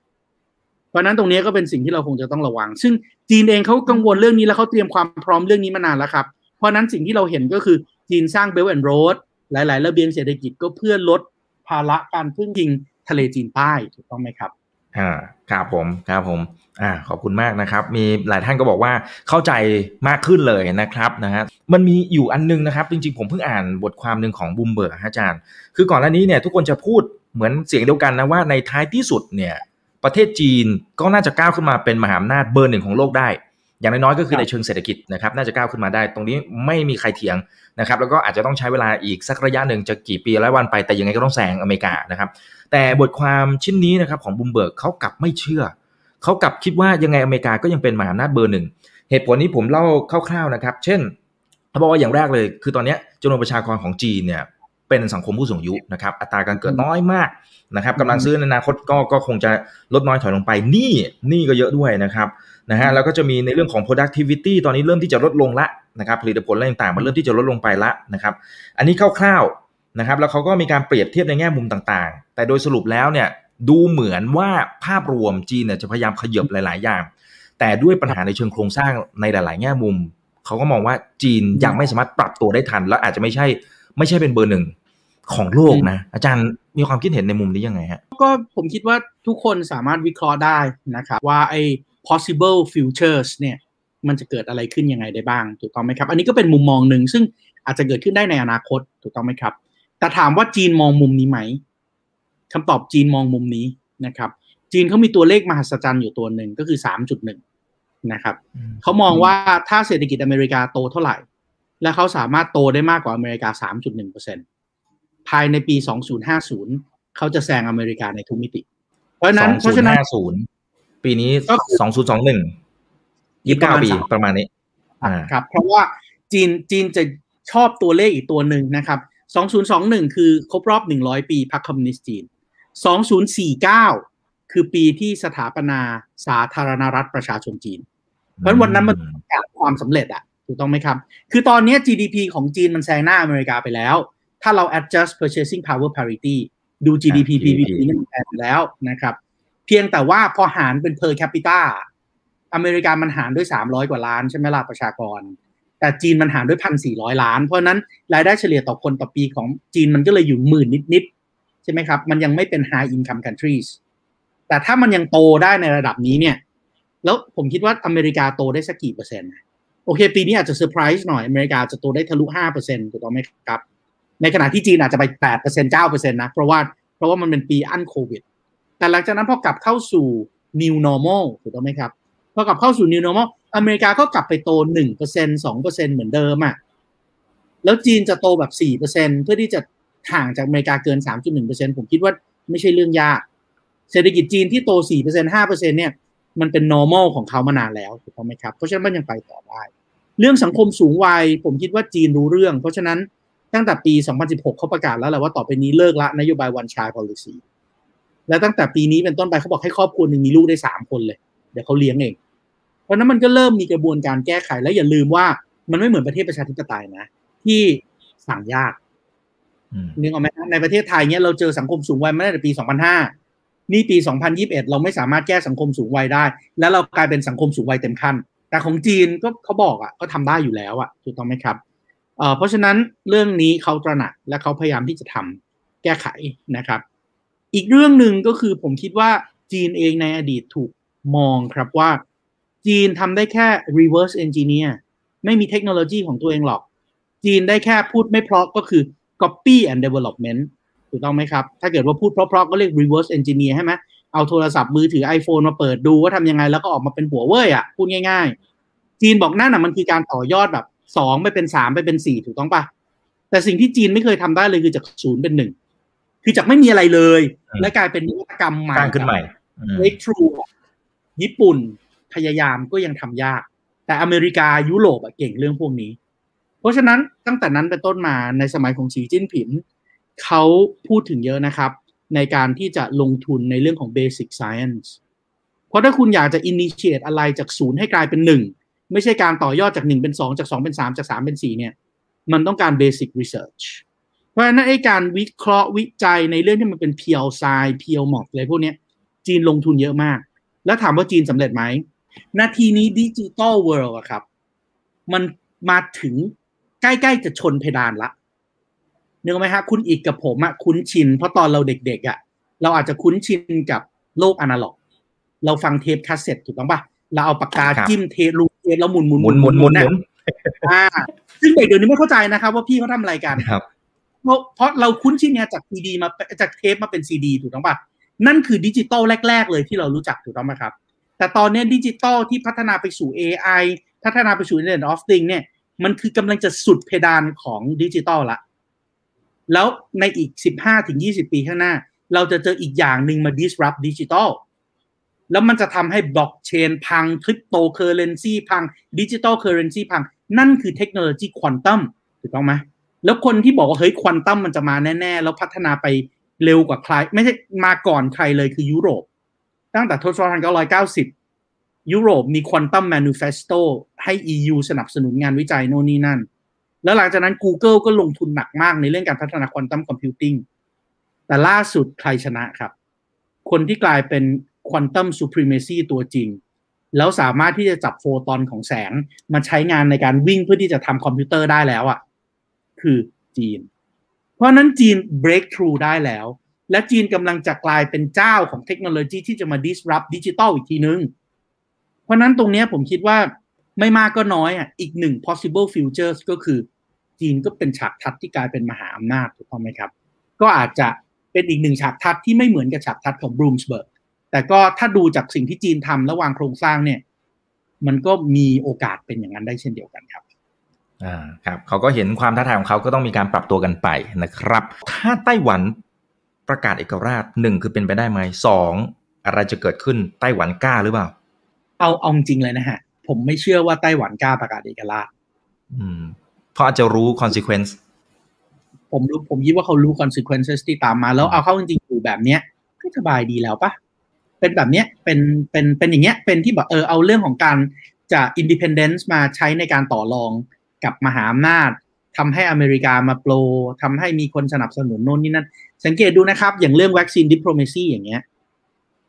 เพราะนั้นตรงนี้ก็เป็นสิ่งที่เราคงจะต้องระวัง ซึ่งจีนเองเขากังวลเรื่องนี้แล้วเขาเตรียมความพร้อมเรื่องนี้มานานแล้วครับ เพราะนั้นสิ่งที่เราเห็นก็คือจีนสร้างเบลแอนด์โรดหลาย ๆ ระเบียงเศรษฐกิจก็เพื่อลดภาระการพึ่งพิงทะเลจีนใต้ถูกต้องไหมครับ อ่าครับผมครับผมอ่าขอบคุณมากนะครับ มีหลายท่านก็บอกว่าเข้าใจมากขึ้นเลยนะครับนะฮะมันมีอยู่อันนึงนะครับ จริงๆ ผมเพิ่งอ่านบทความหนึ่งของบูมเบิร์กอาจารย์ คือก่อนหน้านี้เนี่ยทุกคนจะพูดเหมือนเสียงเดียวกันนะว่าในท้ายที่สุดเนี่ยประเทศจีนก็น่าจะก้าวขึ้นมาเป็นมหาอำนาจเบอร์หนึ่งของโลกได้ อย่างน้อยๆก็คือในเชิงเศรษฐกิจนะครับน่าจะก้าวขึ้นมาได้ ตรงนี้ไม่มีใครเถียงนะครับแล้วก็อาจจะต้องใช้เวลาอีกสักระยะหนึ่งจะกี่ปีก็ว่ากันไปแต่ยังไงก็ต้องแซงอเมริกานะครับแต่บทความชิ้นนี้นะครับของบูมเบิร์กเขากลับไม่เชื่อเขากลับคิดว่ายังไงอเมริกาก็ยังเป็นมหาอำนาจเบอร์หนึ่งเหตุผลนี้ผมเล่าคร่าวๆนะครับ เช่นเขาบอกว่าอย่างแรกเลย คือตอนนี้จำนวนประชากรของจีนเนี่ย เป็นสังคมผู้สูงอายุนะครับ อัตราการเกิดน้อยมากนะครับกำลังซื้อในอนาคตก็ก็คงจะลดน้อยถอยลงไปนี่นี่ก็เยอะด้วยนะครับนะฮะแล้วก็จะมีในเรื่องของ productivity ตอนนี้เริ่มที่จะลดลงละนะครับผลิตผลอะไรต่างๆมันเริ่มที่จะลดลงไปละนะครับ อันนี้คร่าวๆนะครับ แล้วเขาก็มีการเปรียบเทียบในแง่มุมต่างๆ แต่โดยสรุปแล้วเนี่ยดูเหมือนว่าภาพรวมจีนเนี่ยจะพยายามขยับหลาย ๆ อย่าง แต่ด้วยปัญหาในเชิงโครงสร้างในหลาย ๆ แง่มุม เขาก็มองว่าจีนยังไม่สามารถปรับตัวได้ทัน แล้วอาจจะไม่ใช่ ไม่ใช่เป็นเบอร์หนึ่งของโลกนะ อาจารย์มีความคิดเห็นในมุมนี้ยังไงฮะก็ผมคิดว่าทุกคนสามารถวิเคราะห์ได้นะครับว่าไอ้ possible futures เนี่ยมันจะเกิดอะไรขึ้นยังไงได้บ้าง ถูกต้องไหมครับ อันนี้ก็เป็นมุมมองหนึ่งซึ่งอาจจะเกิดขึ้นได้ในอนาคตถูกต้องไหมครับ แต่ถามว่าจีนมองมุมนี้ไหมคำตอบจีนมองมุมนี้นะครับ จีนเขามีตัวเลขมหัศจรรย์อยู่ตัวหนึ่งก็คือสามจุดหนึ่งนะครับเขามองว่าถ้าเศรษฐกิจอเมริกาโตเท่าไหร่ และเขาสามารถโตได้มากกว่าอเมริกาสามจุดหนึ่งเปอร์เซ็นภายในปีสองศูนย์ห้าศูนย์เขาจะแซงอเมริกาในทุกมิติ เพราะนั้นเพราะฉะนั้นศูนย์ปีนี้สองศูนย์สองหนึ่งยี่สิบเก้าปีประมาณนี้ครับ เพราะว่าจีนจีนจะชอบตัวเลขอีกตัวหนึ่งนะครับ 2021 คือครบรอบ 100 ปีพรรคคอมมิวนิสต์จีน 2049 คือปีที่สถาปนาสาธารณรัฐประชาชนจีน เพราะวันนั้นมันประกาศความสำเร็จอะ ถูกต้องไหมครับ คือตอนนี้ GDP ของจีนมันแซงหน้าอเมริกาไปแล้ว ถ้าเรา adjust purchasing power parity ดู GDP PPP นี่มันแพงแล้วนะครับ เพียงแต่ว่าพอหารเป็น per capita อเมริกามันหารด้วยสามร้อยกว่าล้านใช่ไหมล่ะประชากร แต่จีนมันหารด้วยพันสี่ร้อยล้าน เพราะนั้นรายได้เฉลี่ยต่อคนต่อปีของจีนมันก็เลยอยู่หมื่นนิดๆใช่ไหมครับ มันยังไม่เป็น high income countries แต่ถ้ามันยังโตได้ในระดับนี้เนี่ย แล้วผมคิดว่าอเมริกาโตได้สักกี่เปอร์เซ็นต์ โอเค ปีนี้อาจจะเซอร์ไพรส์หน่อย อเมริกาจะโตได้ทะลุห้าเปอร์เซ็นต์ถูกต้องไหมครับ ในขณะที่จีนอาจจะไปแปดเปอร์เซ็นต์เก้าเปอร์เซ็นต์นะ เพราะว่าเพราะว่ามันเป็นปีอันโควิด แต่หลังจากนั้นพอกลับเข้าสู่ new normal ถูกต้องไหมครับ พอกลับเข้าสู่ new normal อเมริกาก็กลับไปโตหนึ่งเปอร์เซ็นสองเปอร์เซ็นเหมือนเดิมอะ แล้วจีนจะโตแบบสี่เปอร์เซ็นเพื่อที่จะห่างจากอเมริกาเกินสามจุดหนึ่งเปอร์เซ็นผมคิดว่าไม่ใช่เรื่องยาก เศรษฐกิจจีนที่โตสี่เปอร์เซ็นห้าเปอร์เซ็นเนี่ย มันเป็น normal ของเขามานานแล้วถูกไหมครับ เพราะฉะนั้นมันยังไปต่อได้ เรื่องสังคมสูงวัย ผมคิดว่าจีนรู้เรื่อง เพราะฉะนั้นตั้งแต่ปี 2016 เขาประกาศแล้วแหละว่าต่อไปนี้เลิกละนโยบายวันชาย policy และตั้งแต่ปีนี้เป็นต้นไปเขาบอกให้ครอบครัวหนึ่งมีลูกได้สามคนเลย เดี๋ยวเขาเลี้ยงเอง เพราะนั้นมันก็เริ่มมีกระบวนการแก้ไขแล้วอย่าลืมว่ามันไม่เหมือนประเทศประชาธิปไตยนะ ที่สั่งยากนึกออกไหมในประเทศไทยเนี้ยเราเจอสังคมสูงวัยมาตั้งแต่ปี 2005 นี่ปี 2021 เราไม่สามารถแก้สังคมสูงวัยได้ แล้วเรากลายเป็นสังคมสูงวัยเต็มขั้น แต่ของจีนก็เขาบอกอะก็ทำได้อยู่แล้วอะถูกต้องไหมครับเเพราะฉะนั้นเรื่องนี้เขาตระหนักและเขาพยายามที่จะทำแก้ไขนะครับ อีกเรื่องหนึ่งก็คือผมคิดว่าจีนเองในอดีตถูกมองครับว่า จีนทำได้แค่ reverse engineer ไม่มีเทคโนโลยีของตัวเองหรอก จีนได้แค่พูดไม่เพราะก็คือ copy and development ถูกต้องไหมครับ ถ้าเกิดว่าพูดเพราะๆก็เรียก reverse engineer ใช่ไหมเอาโทรศัพท์มือถือ iPhone มาเปิดดูว่าทำยังไงแล้วก็ออกมาเป็นหัวเว่ยอะพูดง่ายๆ จีนบอกนั่นอะมันคือการต่อยอดแบบสองไปเป็นสามไปเป็นสี่ถูกต้องปะแต่สิ่งที่จีนไม่เคยทำได้เลยคือจากศูนย์เป็นหนึ่งคือจากไม่มีอะไรเลย และกลายเป็นนวัตกรรมใหม่ขึ้นใหม่ breakthrough ญี่ปุ่นพยายามก็ยังทำยาก แต่อเมริกายุโรปเก่งเรื่องพวกนี้ เพราะฉะนั้นตั้งแต่นั้นเป็นต้นมาในสมัยของสีจิ้นผิน เขาพูดถึงเยอะนะครับ ในการที่จะลงทุนในเรื่องของ basic science เพราะถ้าคุณอยากจะ initiate อะไรจากศูนย์ให้กลายเป็นหนึ่งไม่ใช่การต่อยอดจากหนึ่งเป็นสองจากสองเป็นสามจากสามเป็นสี่เนี่ย มันต้องการ basic research เพราะฉะนั้นไอ้การวิเคราะห์วิจัยในเรื่องที่มันเป็น pure science pure math อะไรพวกนี้จีนลงทุนเยอะมาก แล้วถามว่าจีนสำเร็จไหมนาทีนี้ digital world อะครับ มันมาถึงใกล้ ๆ จะชนเพดานละ นึกออกไหมฮะคุณอิกกับผมอะคุ้นชิน เพราะตอนเราเด็กๆอะเราอาจจะคุ้นชินกับโลกอนาล็อก เราฟังเทปคาสเซ็ตถูกต้องปะเราเอาปากกาจิ้มเทปรูเทปแล้วหมุนหมุนหมุนหมุนหมุนหมุนอ่าซึ่งเด็กเดี๋ยวนี้ไม่เข้าใจนะครับ ว่าพี่เขาทำอะไรกันครับเพราะเพราะเราคุ้นชินเนี่ยจากซีดีมาจากเทปมาเป็นซีดีถูกต้องปะนั่นคือดิจิตอลแรก ๆ เลยที่เรารู้จักถูกต้องไหมครับ แต่ตอนนี้ดิจิตอลที่พัฒนาไปสู่ AI พัฒนาไปสู่ Internet of Things เนี่ย มันคือกำลังจะสุดเพดานของดิจิตอลละ แล้วในอีก 15-20 ปีข้างหน้า เราจะเจออีกอย่างหนึ่งมา disrupt ดิจิตอลแล้วมันจะทำให้บล็อกเชนพังคริปโตเคอเรนซีพัง digital currency พัง นั่นคือเทคโนโลยีควอนตัมถูกต้องไหมแล้วคนที่บอกว่าเฮ้ยควอนตัมมันจะมาแน่ ๆ แล้วพัฒนาไปเร็วกว่าใคร ไม่ใช่มาก่อนใครเลยคือยุโรป ตั้งแต่ทศวรรษ1990 ยุโรปมี Quantum Manifesto ให้ EU สนับสนุนงานวิจัยโน่นนี่นั่น แล้วหลังจากนั้น Google ก็ลงทุนหนักมากในเรื่องการพัฒนา quantum computing แต่ล่าสุดใครชนะครับ คนที่กลายเป็น quantum supremacy ตัวจริง แล้วสามารถที่จะจับโฟตอนของแสงมาใช้งานในการวิ่งเพื่อที่จะทำคอมพิวเตอร์ได้แล้วอะ่ะ คือจีน เพราะนั้นจีน breakthrough ได้แล้ว และจีนกำลังจะกลายเป็นเจ้าของเทคโนโลยีที่จะมา disrupt ดิจิตอลอีกทีนึง เพราะนั้นตรงนี้ผมคิดว่าไม่มากก็น้อยอะอีกหนึ่ง possible futures ก็คือ จีนก็เป็นฉากทัดที่กลายเป็นมหาอำนาจถูกต้องไหมครับ ก็อาจจะเป็นอีกหนึ่งฉากทัดที่ไม่เหมือนกับฉากทัดของบรูมสเบิร์กแต่ก็ถ้าดูจากสิ่งที่จีนทำและวางโครงสร้างเนี่ย มันก็มีโอกาสเป็นอย่างนั้นได้เช่นเดียวกันครับอ่าครับเขาก็เห็นความท้าทายของเขาก็ต้องมีการปรับตัวกันไปนะครับ ถ้าไต้หวันประกาศเอกราชหนึ่งคือเป็นไปได้ไหมสองอะไรจะเกิดขึ้นไต้หวันกล้าหรือเปล่า เอาเอาจริงเลยนะฮะผมไม่เชื่อว่าไต้หวันกล้าประกาศเอกราช อืม เพราะอาจจะรู้ consequence ผมรู้ผมคิดว่าเขารู้ consequences ที่ตามมา แล้วเอาเข้าจริงๆอยู่แบบเนี้ยก็สบายดีแล้วปะเป็นแบบเนี้ยเป็นเป็นเป็นอย่างเงี้ยเป็นที่แบบเออเอาเรื่องของการจะ independence มาใช้ในการต่อรองกับมหาอำนาจทำให้อเมริกามาโปรทำให้มีคนสนับสนุนโน่นนี่นั่น สังเกตดูนะครับ อย่างเรื่อง vaccine diplomacy อย่างเงี้ย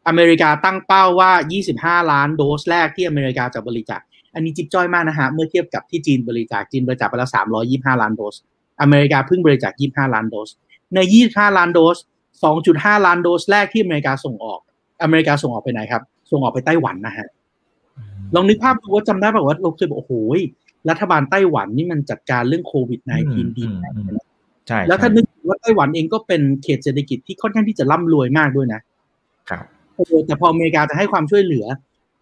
อเมริกาตั้งเป้าว่า 25 ล้านโดสแรกที่อเมริกาจะบริจาค อันนี้จิ๊บจ้อยมากนะฮะเมื่อเทียบกับที่จีนบริจาคจีนบริจาคไปแล้ว325ล้านโดส อเมริกาเพิ่งบริจาค25ล้านโดส ใน25ล้านโดส2.5ล้านโดสแรกที่อเมริกาส่งออก อเมริกาส่งออกไปไหนครับ ส่งออกไปไต้หวันนะฮะลองนึกภาพดูว่าจำได้ป่าวว่าเราเคยบอกโอ้โหรัฐบาลไต้หวันนี่มันจัดการเรื่องโควิด -19 ดีมากนะใช่แล้วถ้านึกว่าไต้หวันเองก็เป็นเขตเศรษฐกิจที่ค่อนข้างที่จะร่ำรวยมากด้วยนะ ครับโอ้แต่พออเมริกาจะให้ความช่วยเหลือ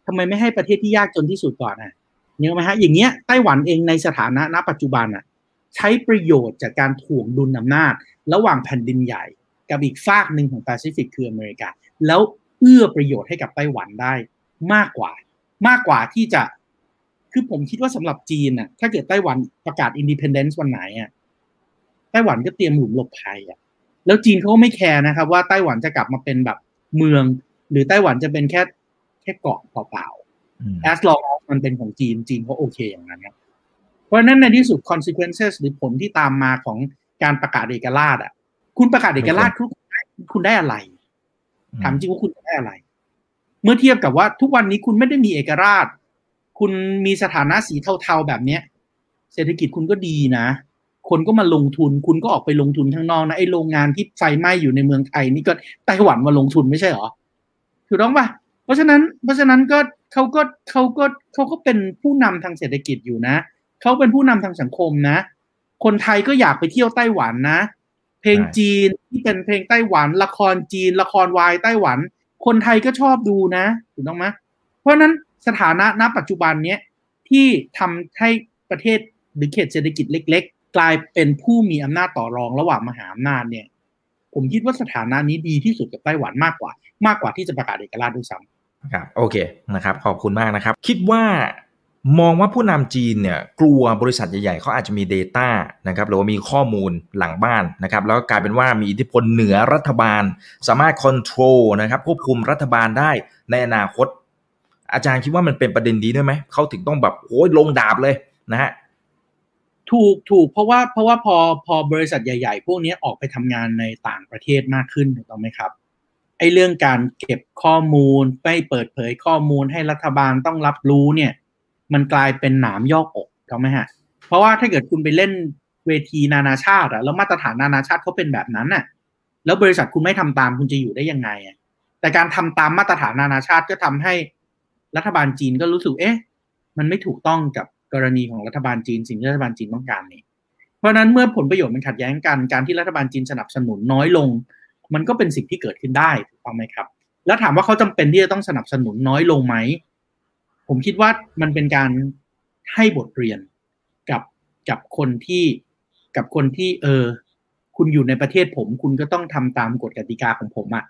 ทำไมไม่ให้ประเทศที่ยากจนที่สุดก่อนอะ เนี่ยไหมฮะอย่างเงี้ยไต้หวันเองในสถานะณปัจจุบันอะใช้ประโยชน์จากการถ่วงดุลอำนาจ ระหว่างแผ่นดินใหญ่ กับอีกฝากหนึ่งของแปซิฟิกคืออเมริกา แล้วเอื้อประโยชน์ให้กับไต้หวันได้มากกว่า มากกว่าที่จะคือผมคิดว่าสำหรับจีนน่ะถ้าเกิดไต้หวันประกาศ independence วันไหนอะไต้หวันก็เตรียมหลุมหลบภัยอะแล้วจีนเขาก็ไม่แคร์นะครับ ว่าไต้หวันจะกลับมาเป็นแบบเมือง หรือไต้หวันจะเป็นแค่แค่เกาะเปล่า อืมๆ as long as มันเป็นของจีนจีนเขาโอเคอย่างนั้นครับเพราะฉะนั้นในที่สุด consequences หรือผลที่ตามมาของการประกาศเอกราชอะ คุณประกาศเอกราชคุณได้คุณได้อะไรถามจริงว่าคุณจะได้อะไร เมื่อเทียบกับว่าทุกวันนี้คุณไม่ได้มีเอกราช คุณมีสถานะสีเทาๆแบบเนี้ย เศรษฐกิจคุณก็ดีนะ คนก็มาลงทุน คุณก็ออกไปลงทุนข้างนอกนะไอ้โรงงานที่ไฟไหม้อยู่ในเมืองไทยนี่ก็ไต้หวันมาลงทุนไม่ใช่เหรอถูกต้องปะ เพราะฉะนั้นเพราะฉะนั้นก็เขาก็เขาก็เขาก็เป็นผู้นำทางเศรษฐกิจอยู่นะเขาเป็นผู้นำทางสังคมนะ คนไทยก็อยากไปเที่ยวไต้หวันนะ เพลงจีนที่เป็นเพลงไต้หวัน ละครจีน ละครวายไต้หวัน คนไทยก็ชอบดูนะถูกต้องไหมเพราะฉะนั้นสถานะณปัจจุบันเนี้ยที่ทำให้ประเทศหรือเขตเศรษฐกิจเล็ก ๆ กลายเป็นผู้มีอำนาจต่อรองระหว่างมหาอำนาจเนี่ยผผมคิดว่าสถานะนี้ดีที่สุดกับไต้หวันมากกว่า มากกว่าที่จะประกาศเอกราชด้วยซ้ำ ครับโอเคนะครับขอบคุณมากนะครับ คิดว่ามองว่าผู้นำจีนเนี่ยกลัวบริษัทใหญ่ๆเขาอาจจะมี Data นะครับหรือว่ามีข้อมูลหลังบ้านนะครับแล้วก็กลายเป็นว่ามีอิทธิพลเหนือรัฐบาล สามารถควบคุมนะครับควบคุมรัฐบาลได้ในอนาคต อาจารย์คิดว่ามันเป็นประเด็นดีด้วยไหมเขาถึงต้องแบบโอ้ยลงดาบเลยนะฮะถูกถูกเพราะว่าเพราะว่าพอพอบริษัทใหญ่ ๆ พวกนี้ออกไปทำงานในต่างประเทศมากขึ้นถูกต้องไหมครับ ไอ้เรื่องการเก็บข้อมูลไม่เปิดเผยข้อมูลให้รัฐบาลต้องรับรู้เนี่ย มันกลายเป็นหนามยอกอกถูกไหมฮะ เพราะว่าถ้าเกิดคุณไปเล่นเวทีนานาชาติอะแล้วมาตรฐานนานาชาติเขาเป็นแบบนั้นอะแล้วบริษัทคุณไม่ทำตามคุณจะอยู่ได้ยังไงอะแต่การทำตามมาตรฐานนานาชาติก็ทำให้รัฐบาลจีนก็รู้สึกเอ๊ะ มันไม่ถูกต้องกับกรณีของรัฐบาลจีนสิ่งที่รัฐบาลจีนต้องการนี่เพราะนั้นเมื่อผลประโยชน์มันขัดแย้งกันการที่รัฐบาลจีนสนับสนุนน้อยลง มันก็เป็นสิ่งที่เกิดขึ้นได้ถูกต้องไหมครับ แล้วถามว่าเขาจำเป็นที่จะต้องสนับสนุนน้อยลงไหม ผมคิดว่ามันเป็นการให้บทเรียนกับกับคนที่กับคนที่ เออ คุณอยู่ในประเทศผม คุณก็ต้องทำตามกฎกติกาของผมอะ่ะ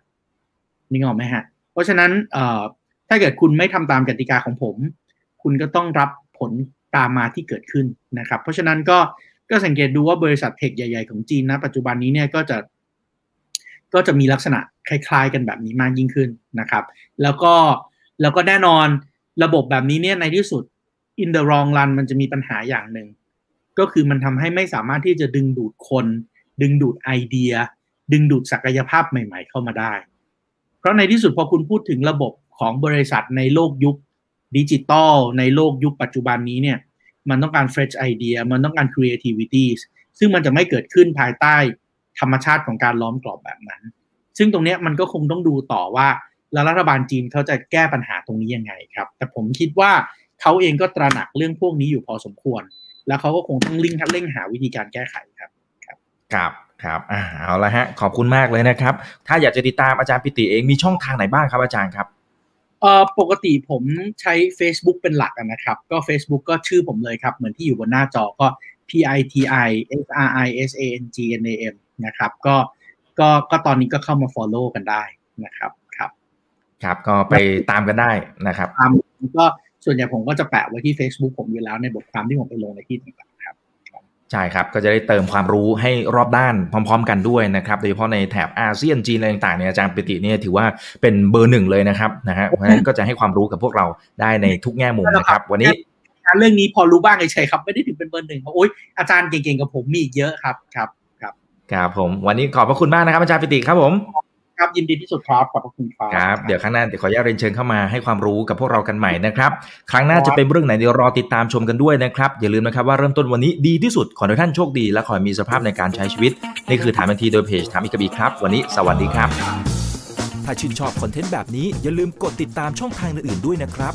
นี่งอไหมฮะ เพราะฉะนั้นเอ่อถ้าเกิดคุณไม่ทำตามกติกาของผม คุณก็ต้องรับผลตามมาที่เกิดขึ้นนะครับ เพราะฉะนั้นก็ก็สังเกตดูว่าบริษัทเทคใหญ่ ๆ ของจีนนะปัจจุบันนี้เนี่ยก็จะ ก็จะมีลักษณะคล้ายๆ กันแบบนี้มากยิ่งขึ้นนะครับ แล้วก็แล้วก็แน่นอนระบบแบบนี้เนี่ยในที่สุด in the long run มันจะมีปัญหาอย่างหนึ่ง ก็คือมันทำให้ไม่สามารถที่จะดึงดูดคน ดึงดูดไอเดีย ดึงดูดศักยภาพใหม่ๆเข้ามาได้ เพราะในที่สุดพอคุณพูดถึงระบบของบริษัทในโลกยุคดิจิตอลในโลกยุคปัจจุบันนี้เนี่ยมันต้องการ fresh idea มันต้องการ creativity ซึ่งมันจะไม่เกิดขึ้นภายใต้ ธรรมชาติของการล้อมกรอบแบบนั้น ซึ่งตรงนี้มันก็คงต้องดูต่อว่าแล้วรัฐบาลจีนเขาจะแก้ปัญหาตรงนี้ยังไงครับ แต่ผมคิดว่าเขาเองก็ตระหนักเรื่องพวกนี้อยู่พอสมควร แล้วเขาก็คงต้องเร่งเร่งหาวิธีการแก้ไขครับ ครับครับครับอ่าเอาละฮะ ขอบคุณมากเลยนะครับ ถ้าอยากจะติดตามอาจารย์ปิติเองมีช่องทางไหนบ้างครับอาจารย์ครับเอ่อปกติผมใช้ Facebook เป็นหลักนะครับ ก็ Facebook ก็ชื่อผมเลยครับ เหมือนที่อยู่บนหน้าจอก็ P I T I S R I S A N G N A M นะครับ ก็ก็ก็ตอนนี้ก็เข้ามา Follow กันได้นะครับ ครับก็ไปตามกันได้นะครับตามก็ส่วนใหญ่ผมก็จะแปะไว้ที่ Facebook ผมอยู่แล้วในบทความที่ผมไปลงในที่ต่างๆครับใช่ครับก็จะได้เติมความรู้ให้รอบด้านพร้อม ๆ กันด้วยนะครับโดยเฉพาะในแถบอาเซียนจีนอะไรต่างๆเนี่ยอาจารย์ปิติเนี่ยถือว่าเป็นเบอร์หนึ่งเลยนะครับนะฮะเพราะฉะนั้นก็จะให้ความรู้กับพวกเราได้ในทุกแง่มุมนะครับ วันนี้เรื่องนี้พอรู้บ้างเฉยๆครับ ไม่ได้ถึงเป็นเบอร์หนึ่งเพราะโอ๊ยอาจารย์เก่งๆกับผมมีอีกเยอะครับครับ ครับครับผม วันนี้ขอบพระคุณมากนะครับอาจารย์ปิติครับผม ครับยินดีที่สุดครับขอบคุณครับครับเดี๋ยวครั้งหน้าเดี๋ยวขออนุญาตเรียนเชิญเข้ามาให้ความรู้กับพวกเรากันใหม่นะครับ ครั้งหน้าจะเป็นเรื่องไหนเดี๋ยวรอติดตามชมกันด้วยนะครับ อย่าลืมนะครับว่าเริ่มต้นวันนี้ดีที่สุดขอให้ท่านโชคดี และขอให้มีสภาพในการใช้ชีวิตนี่คือถามบันทีโดยเพจถามอีกบีครับ วันนี้สวัสดีครับ ถ้าชื่นชอบคอนเทนต์แบบนี้อย่าลืมกดติดตามช่องทางอื่นๆด้วยนะครับ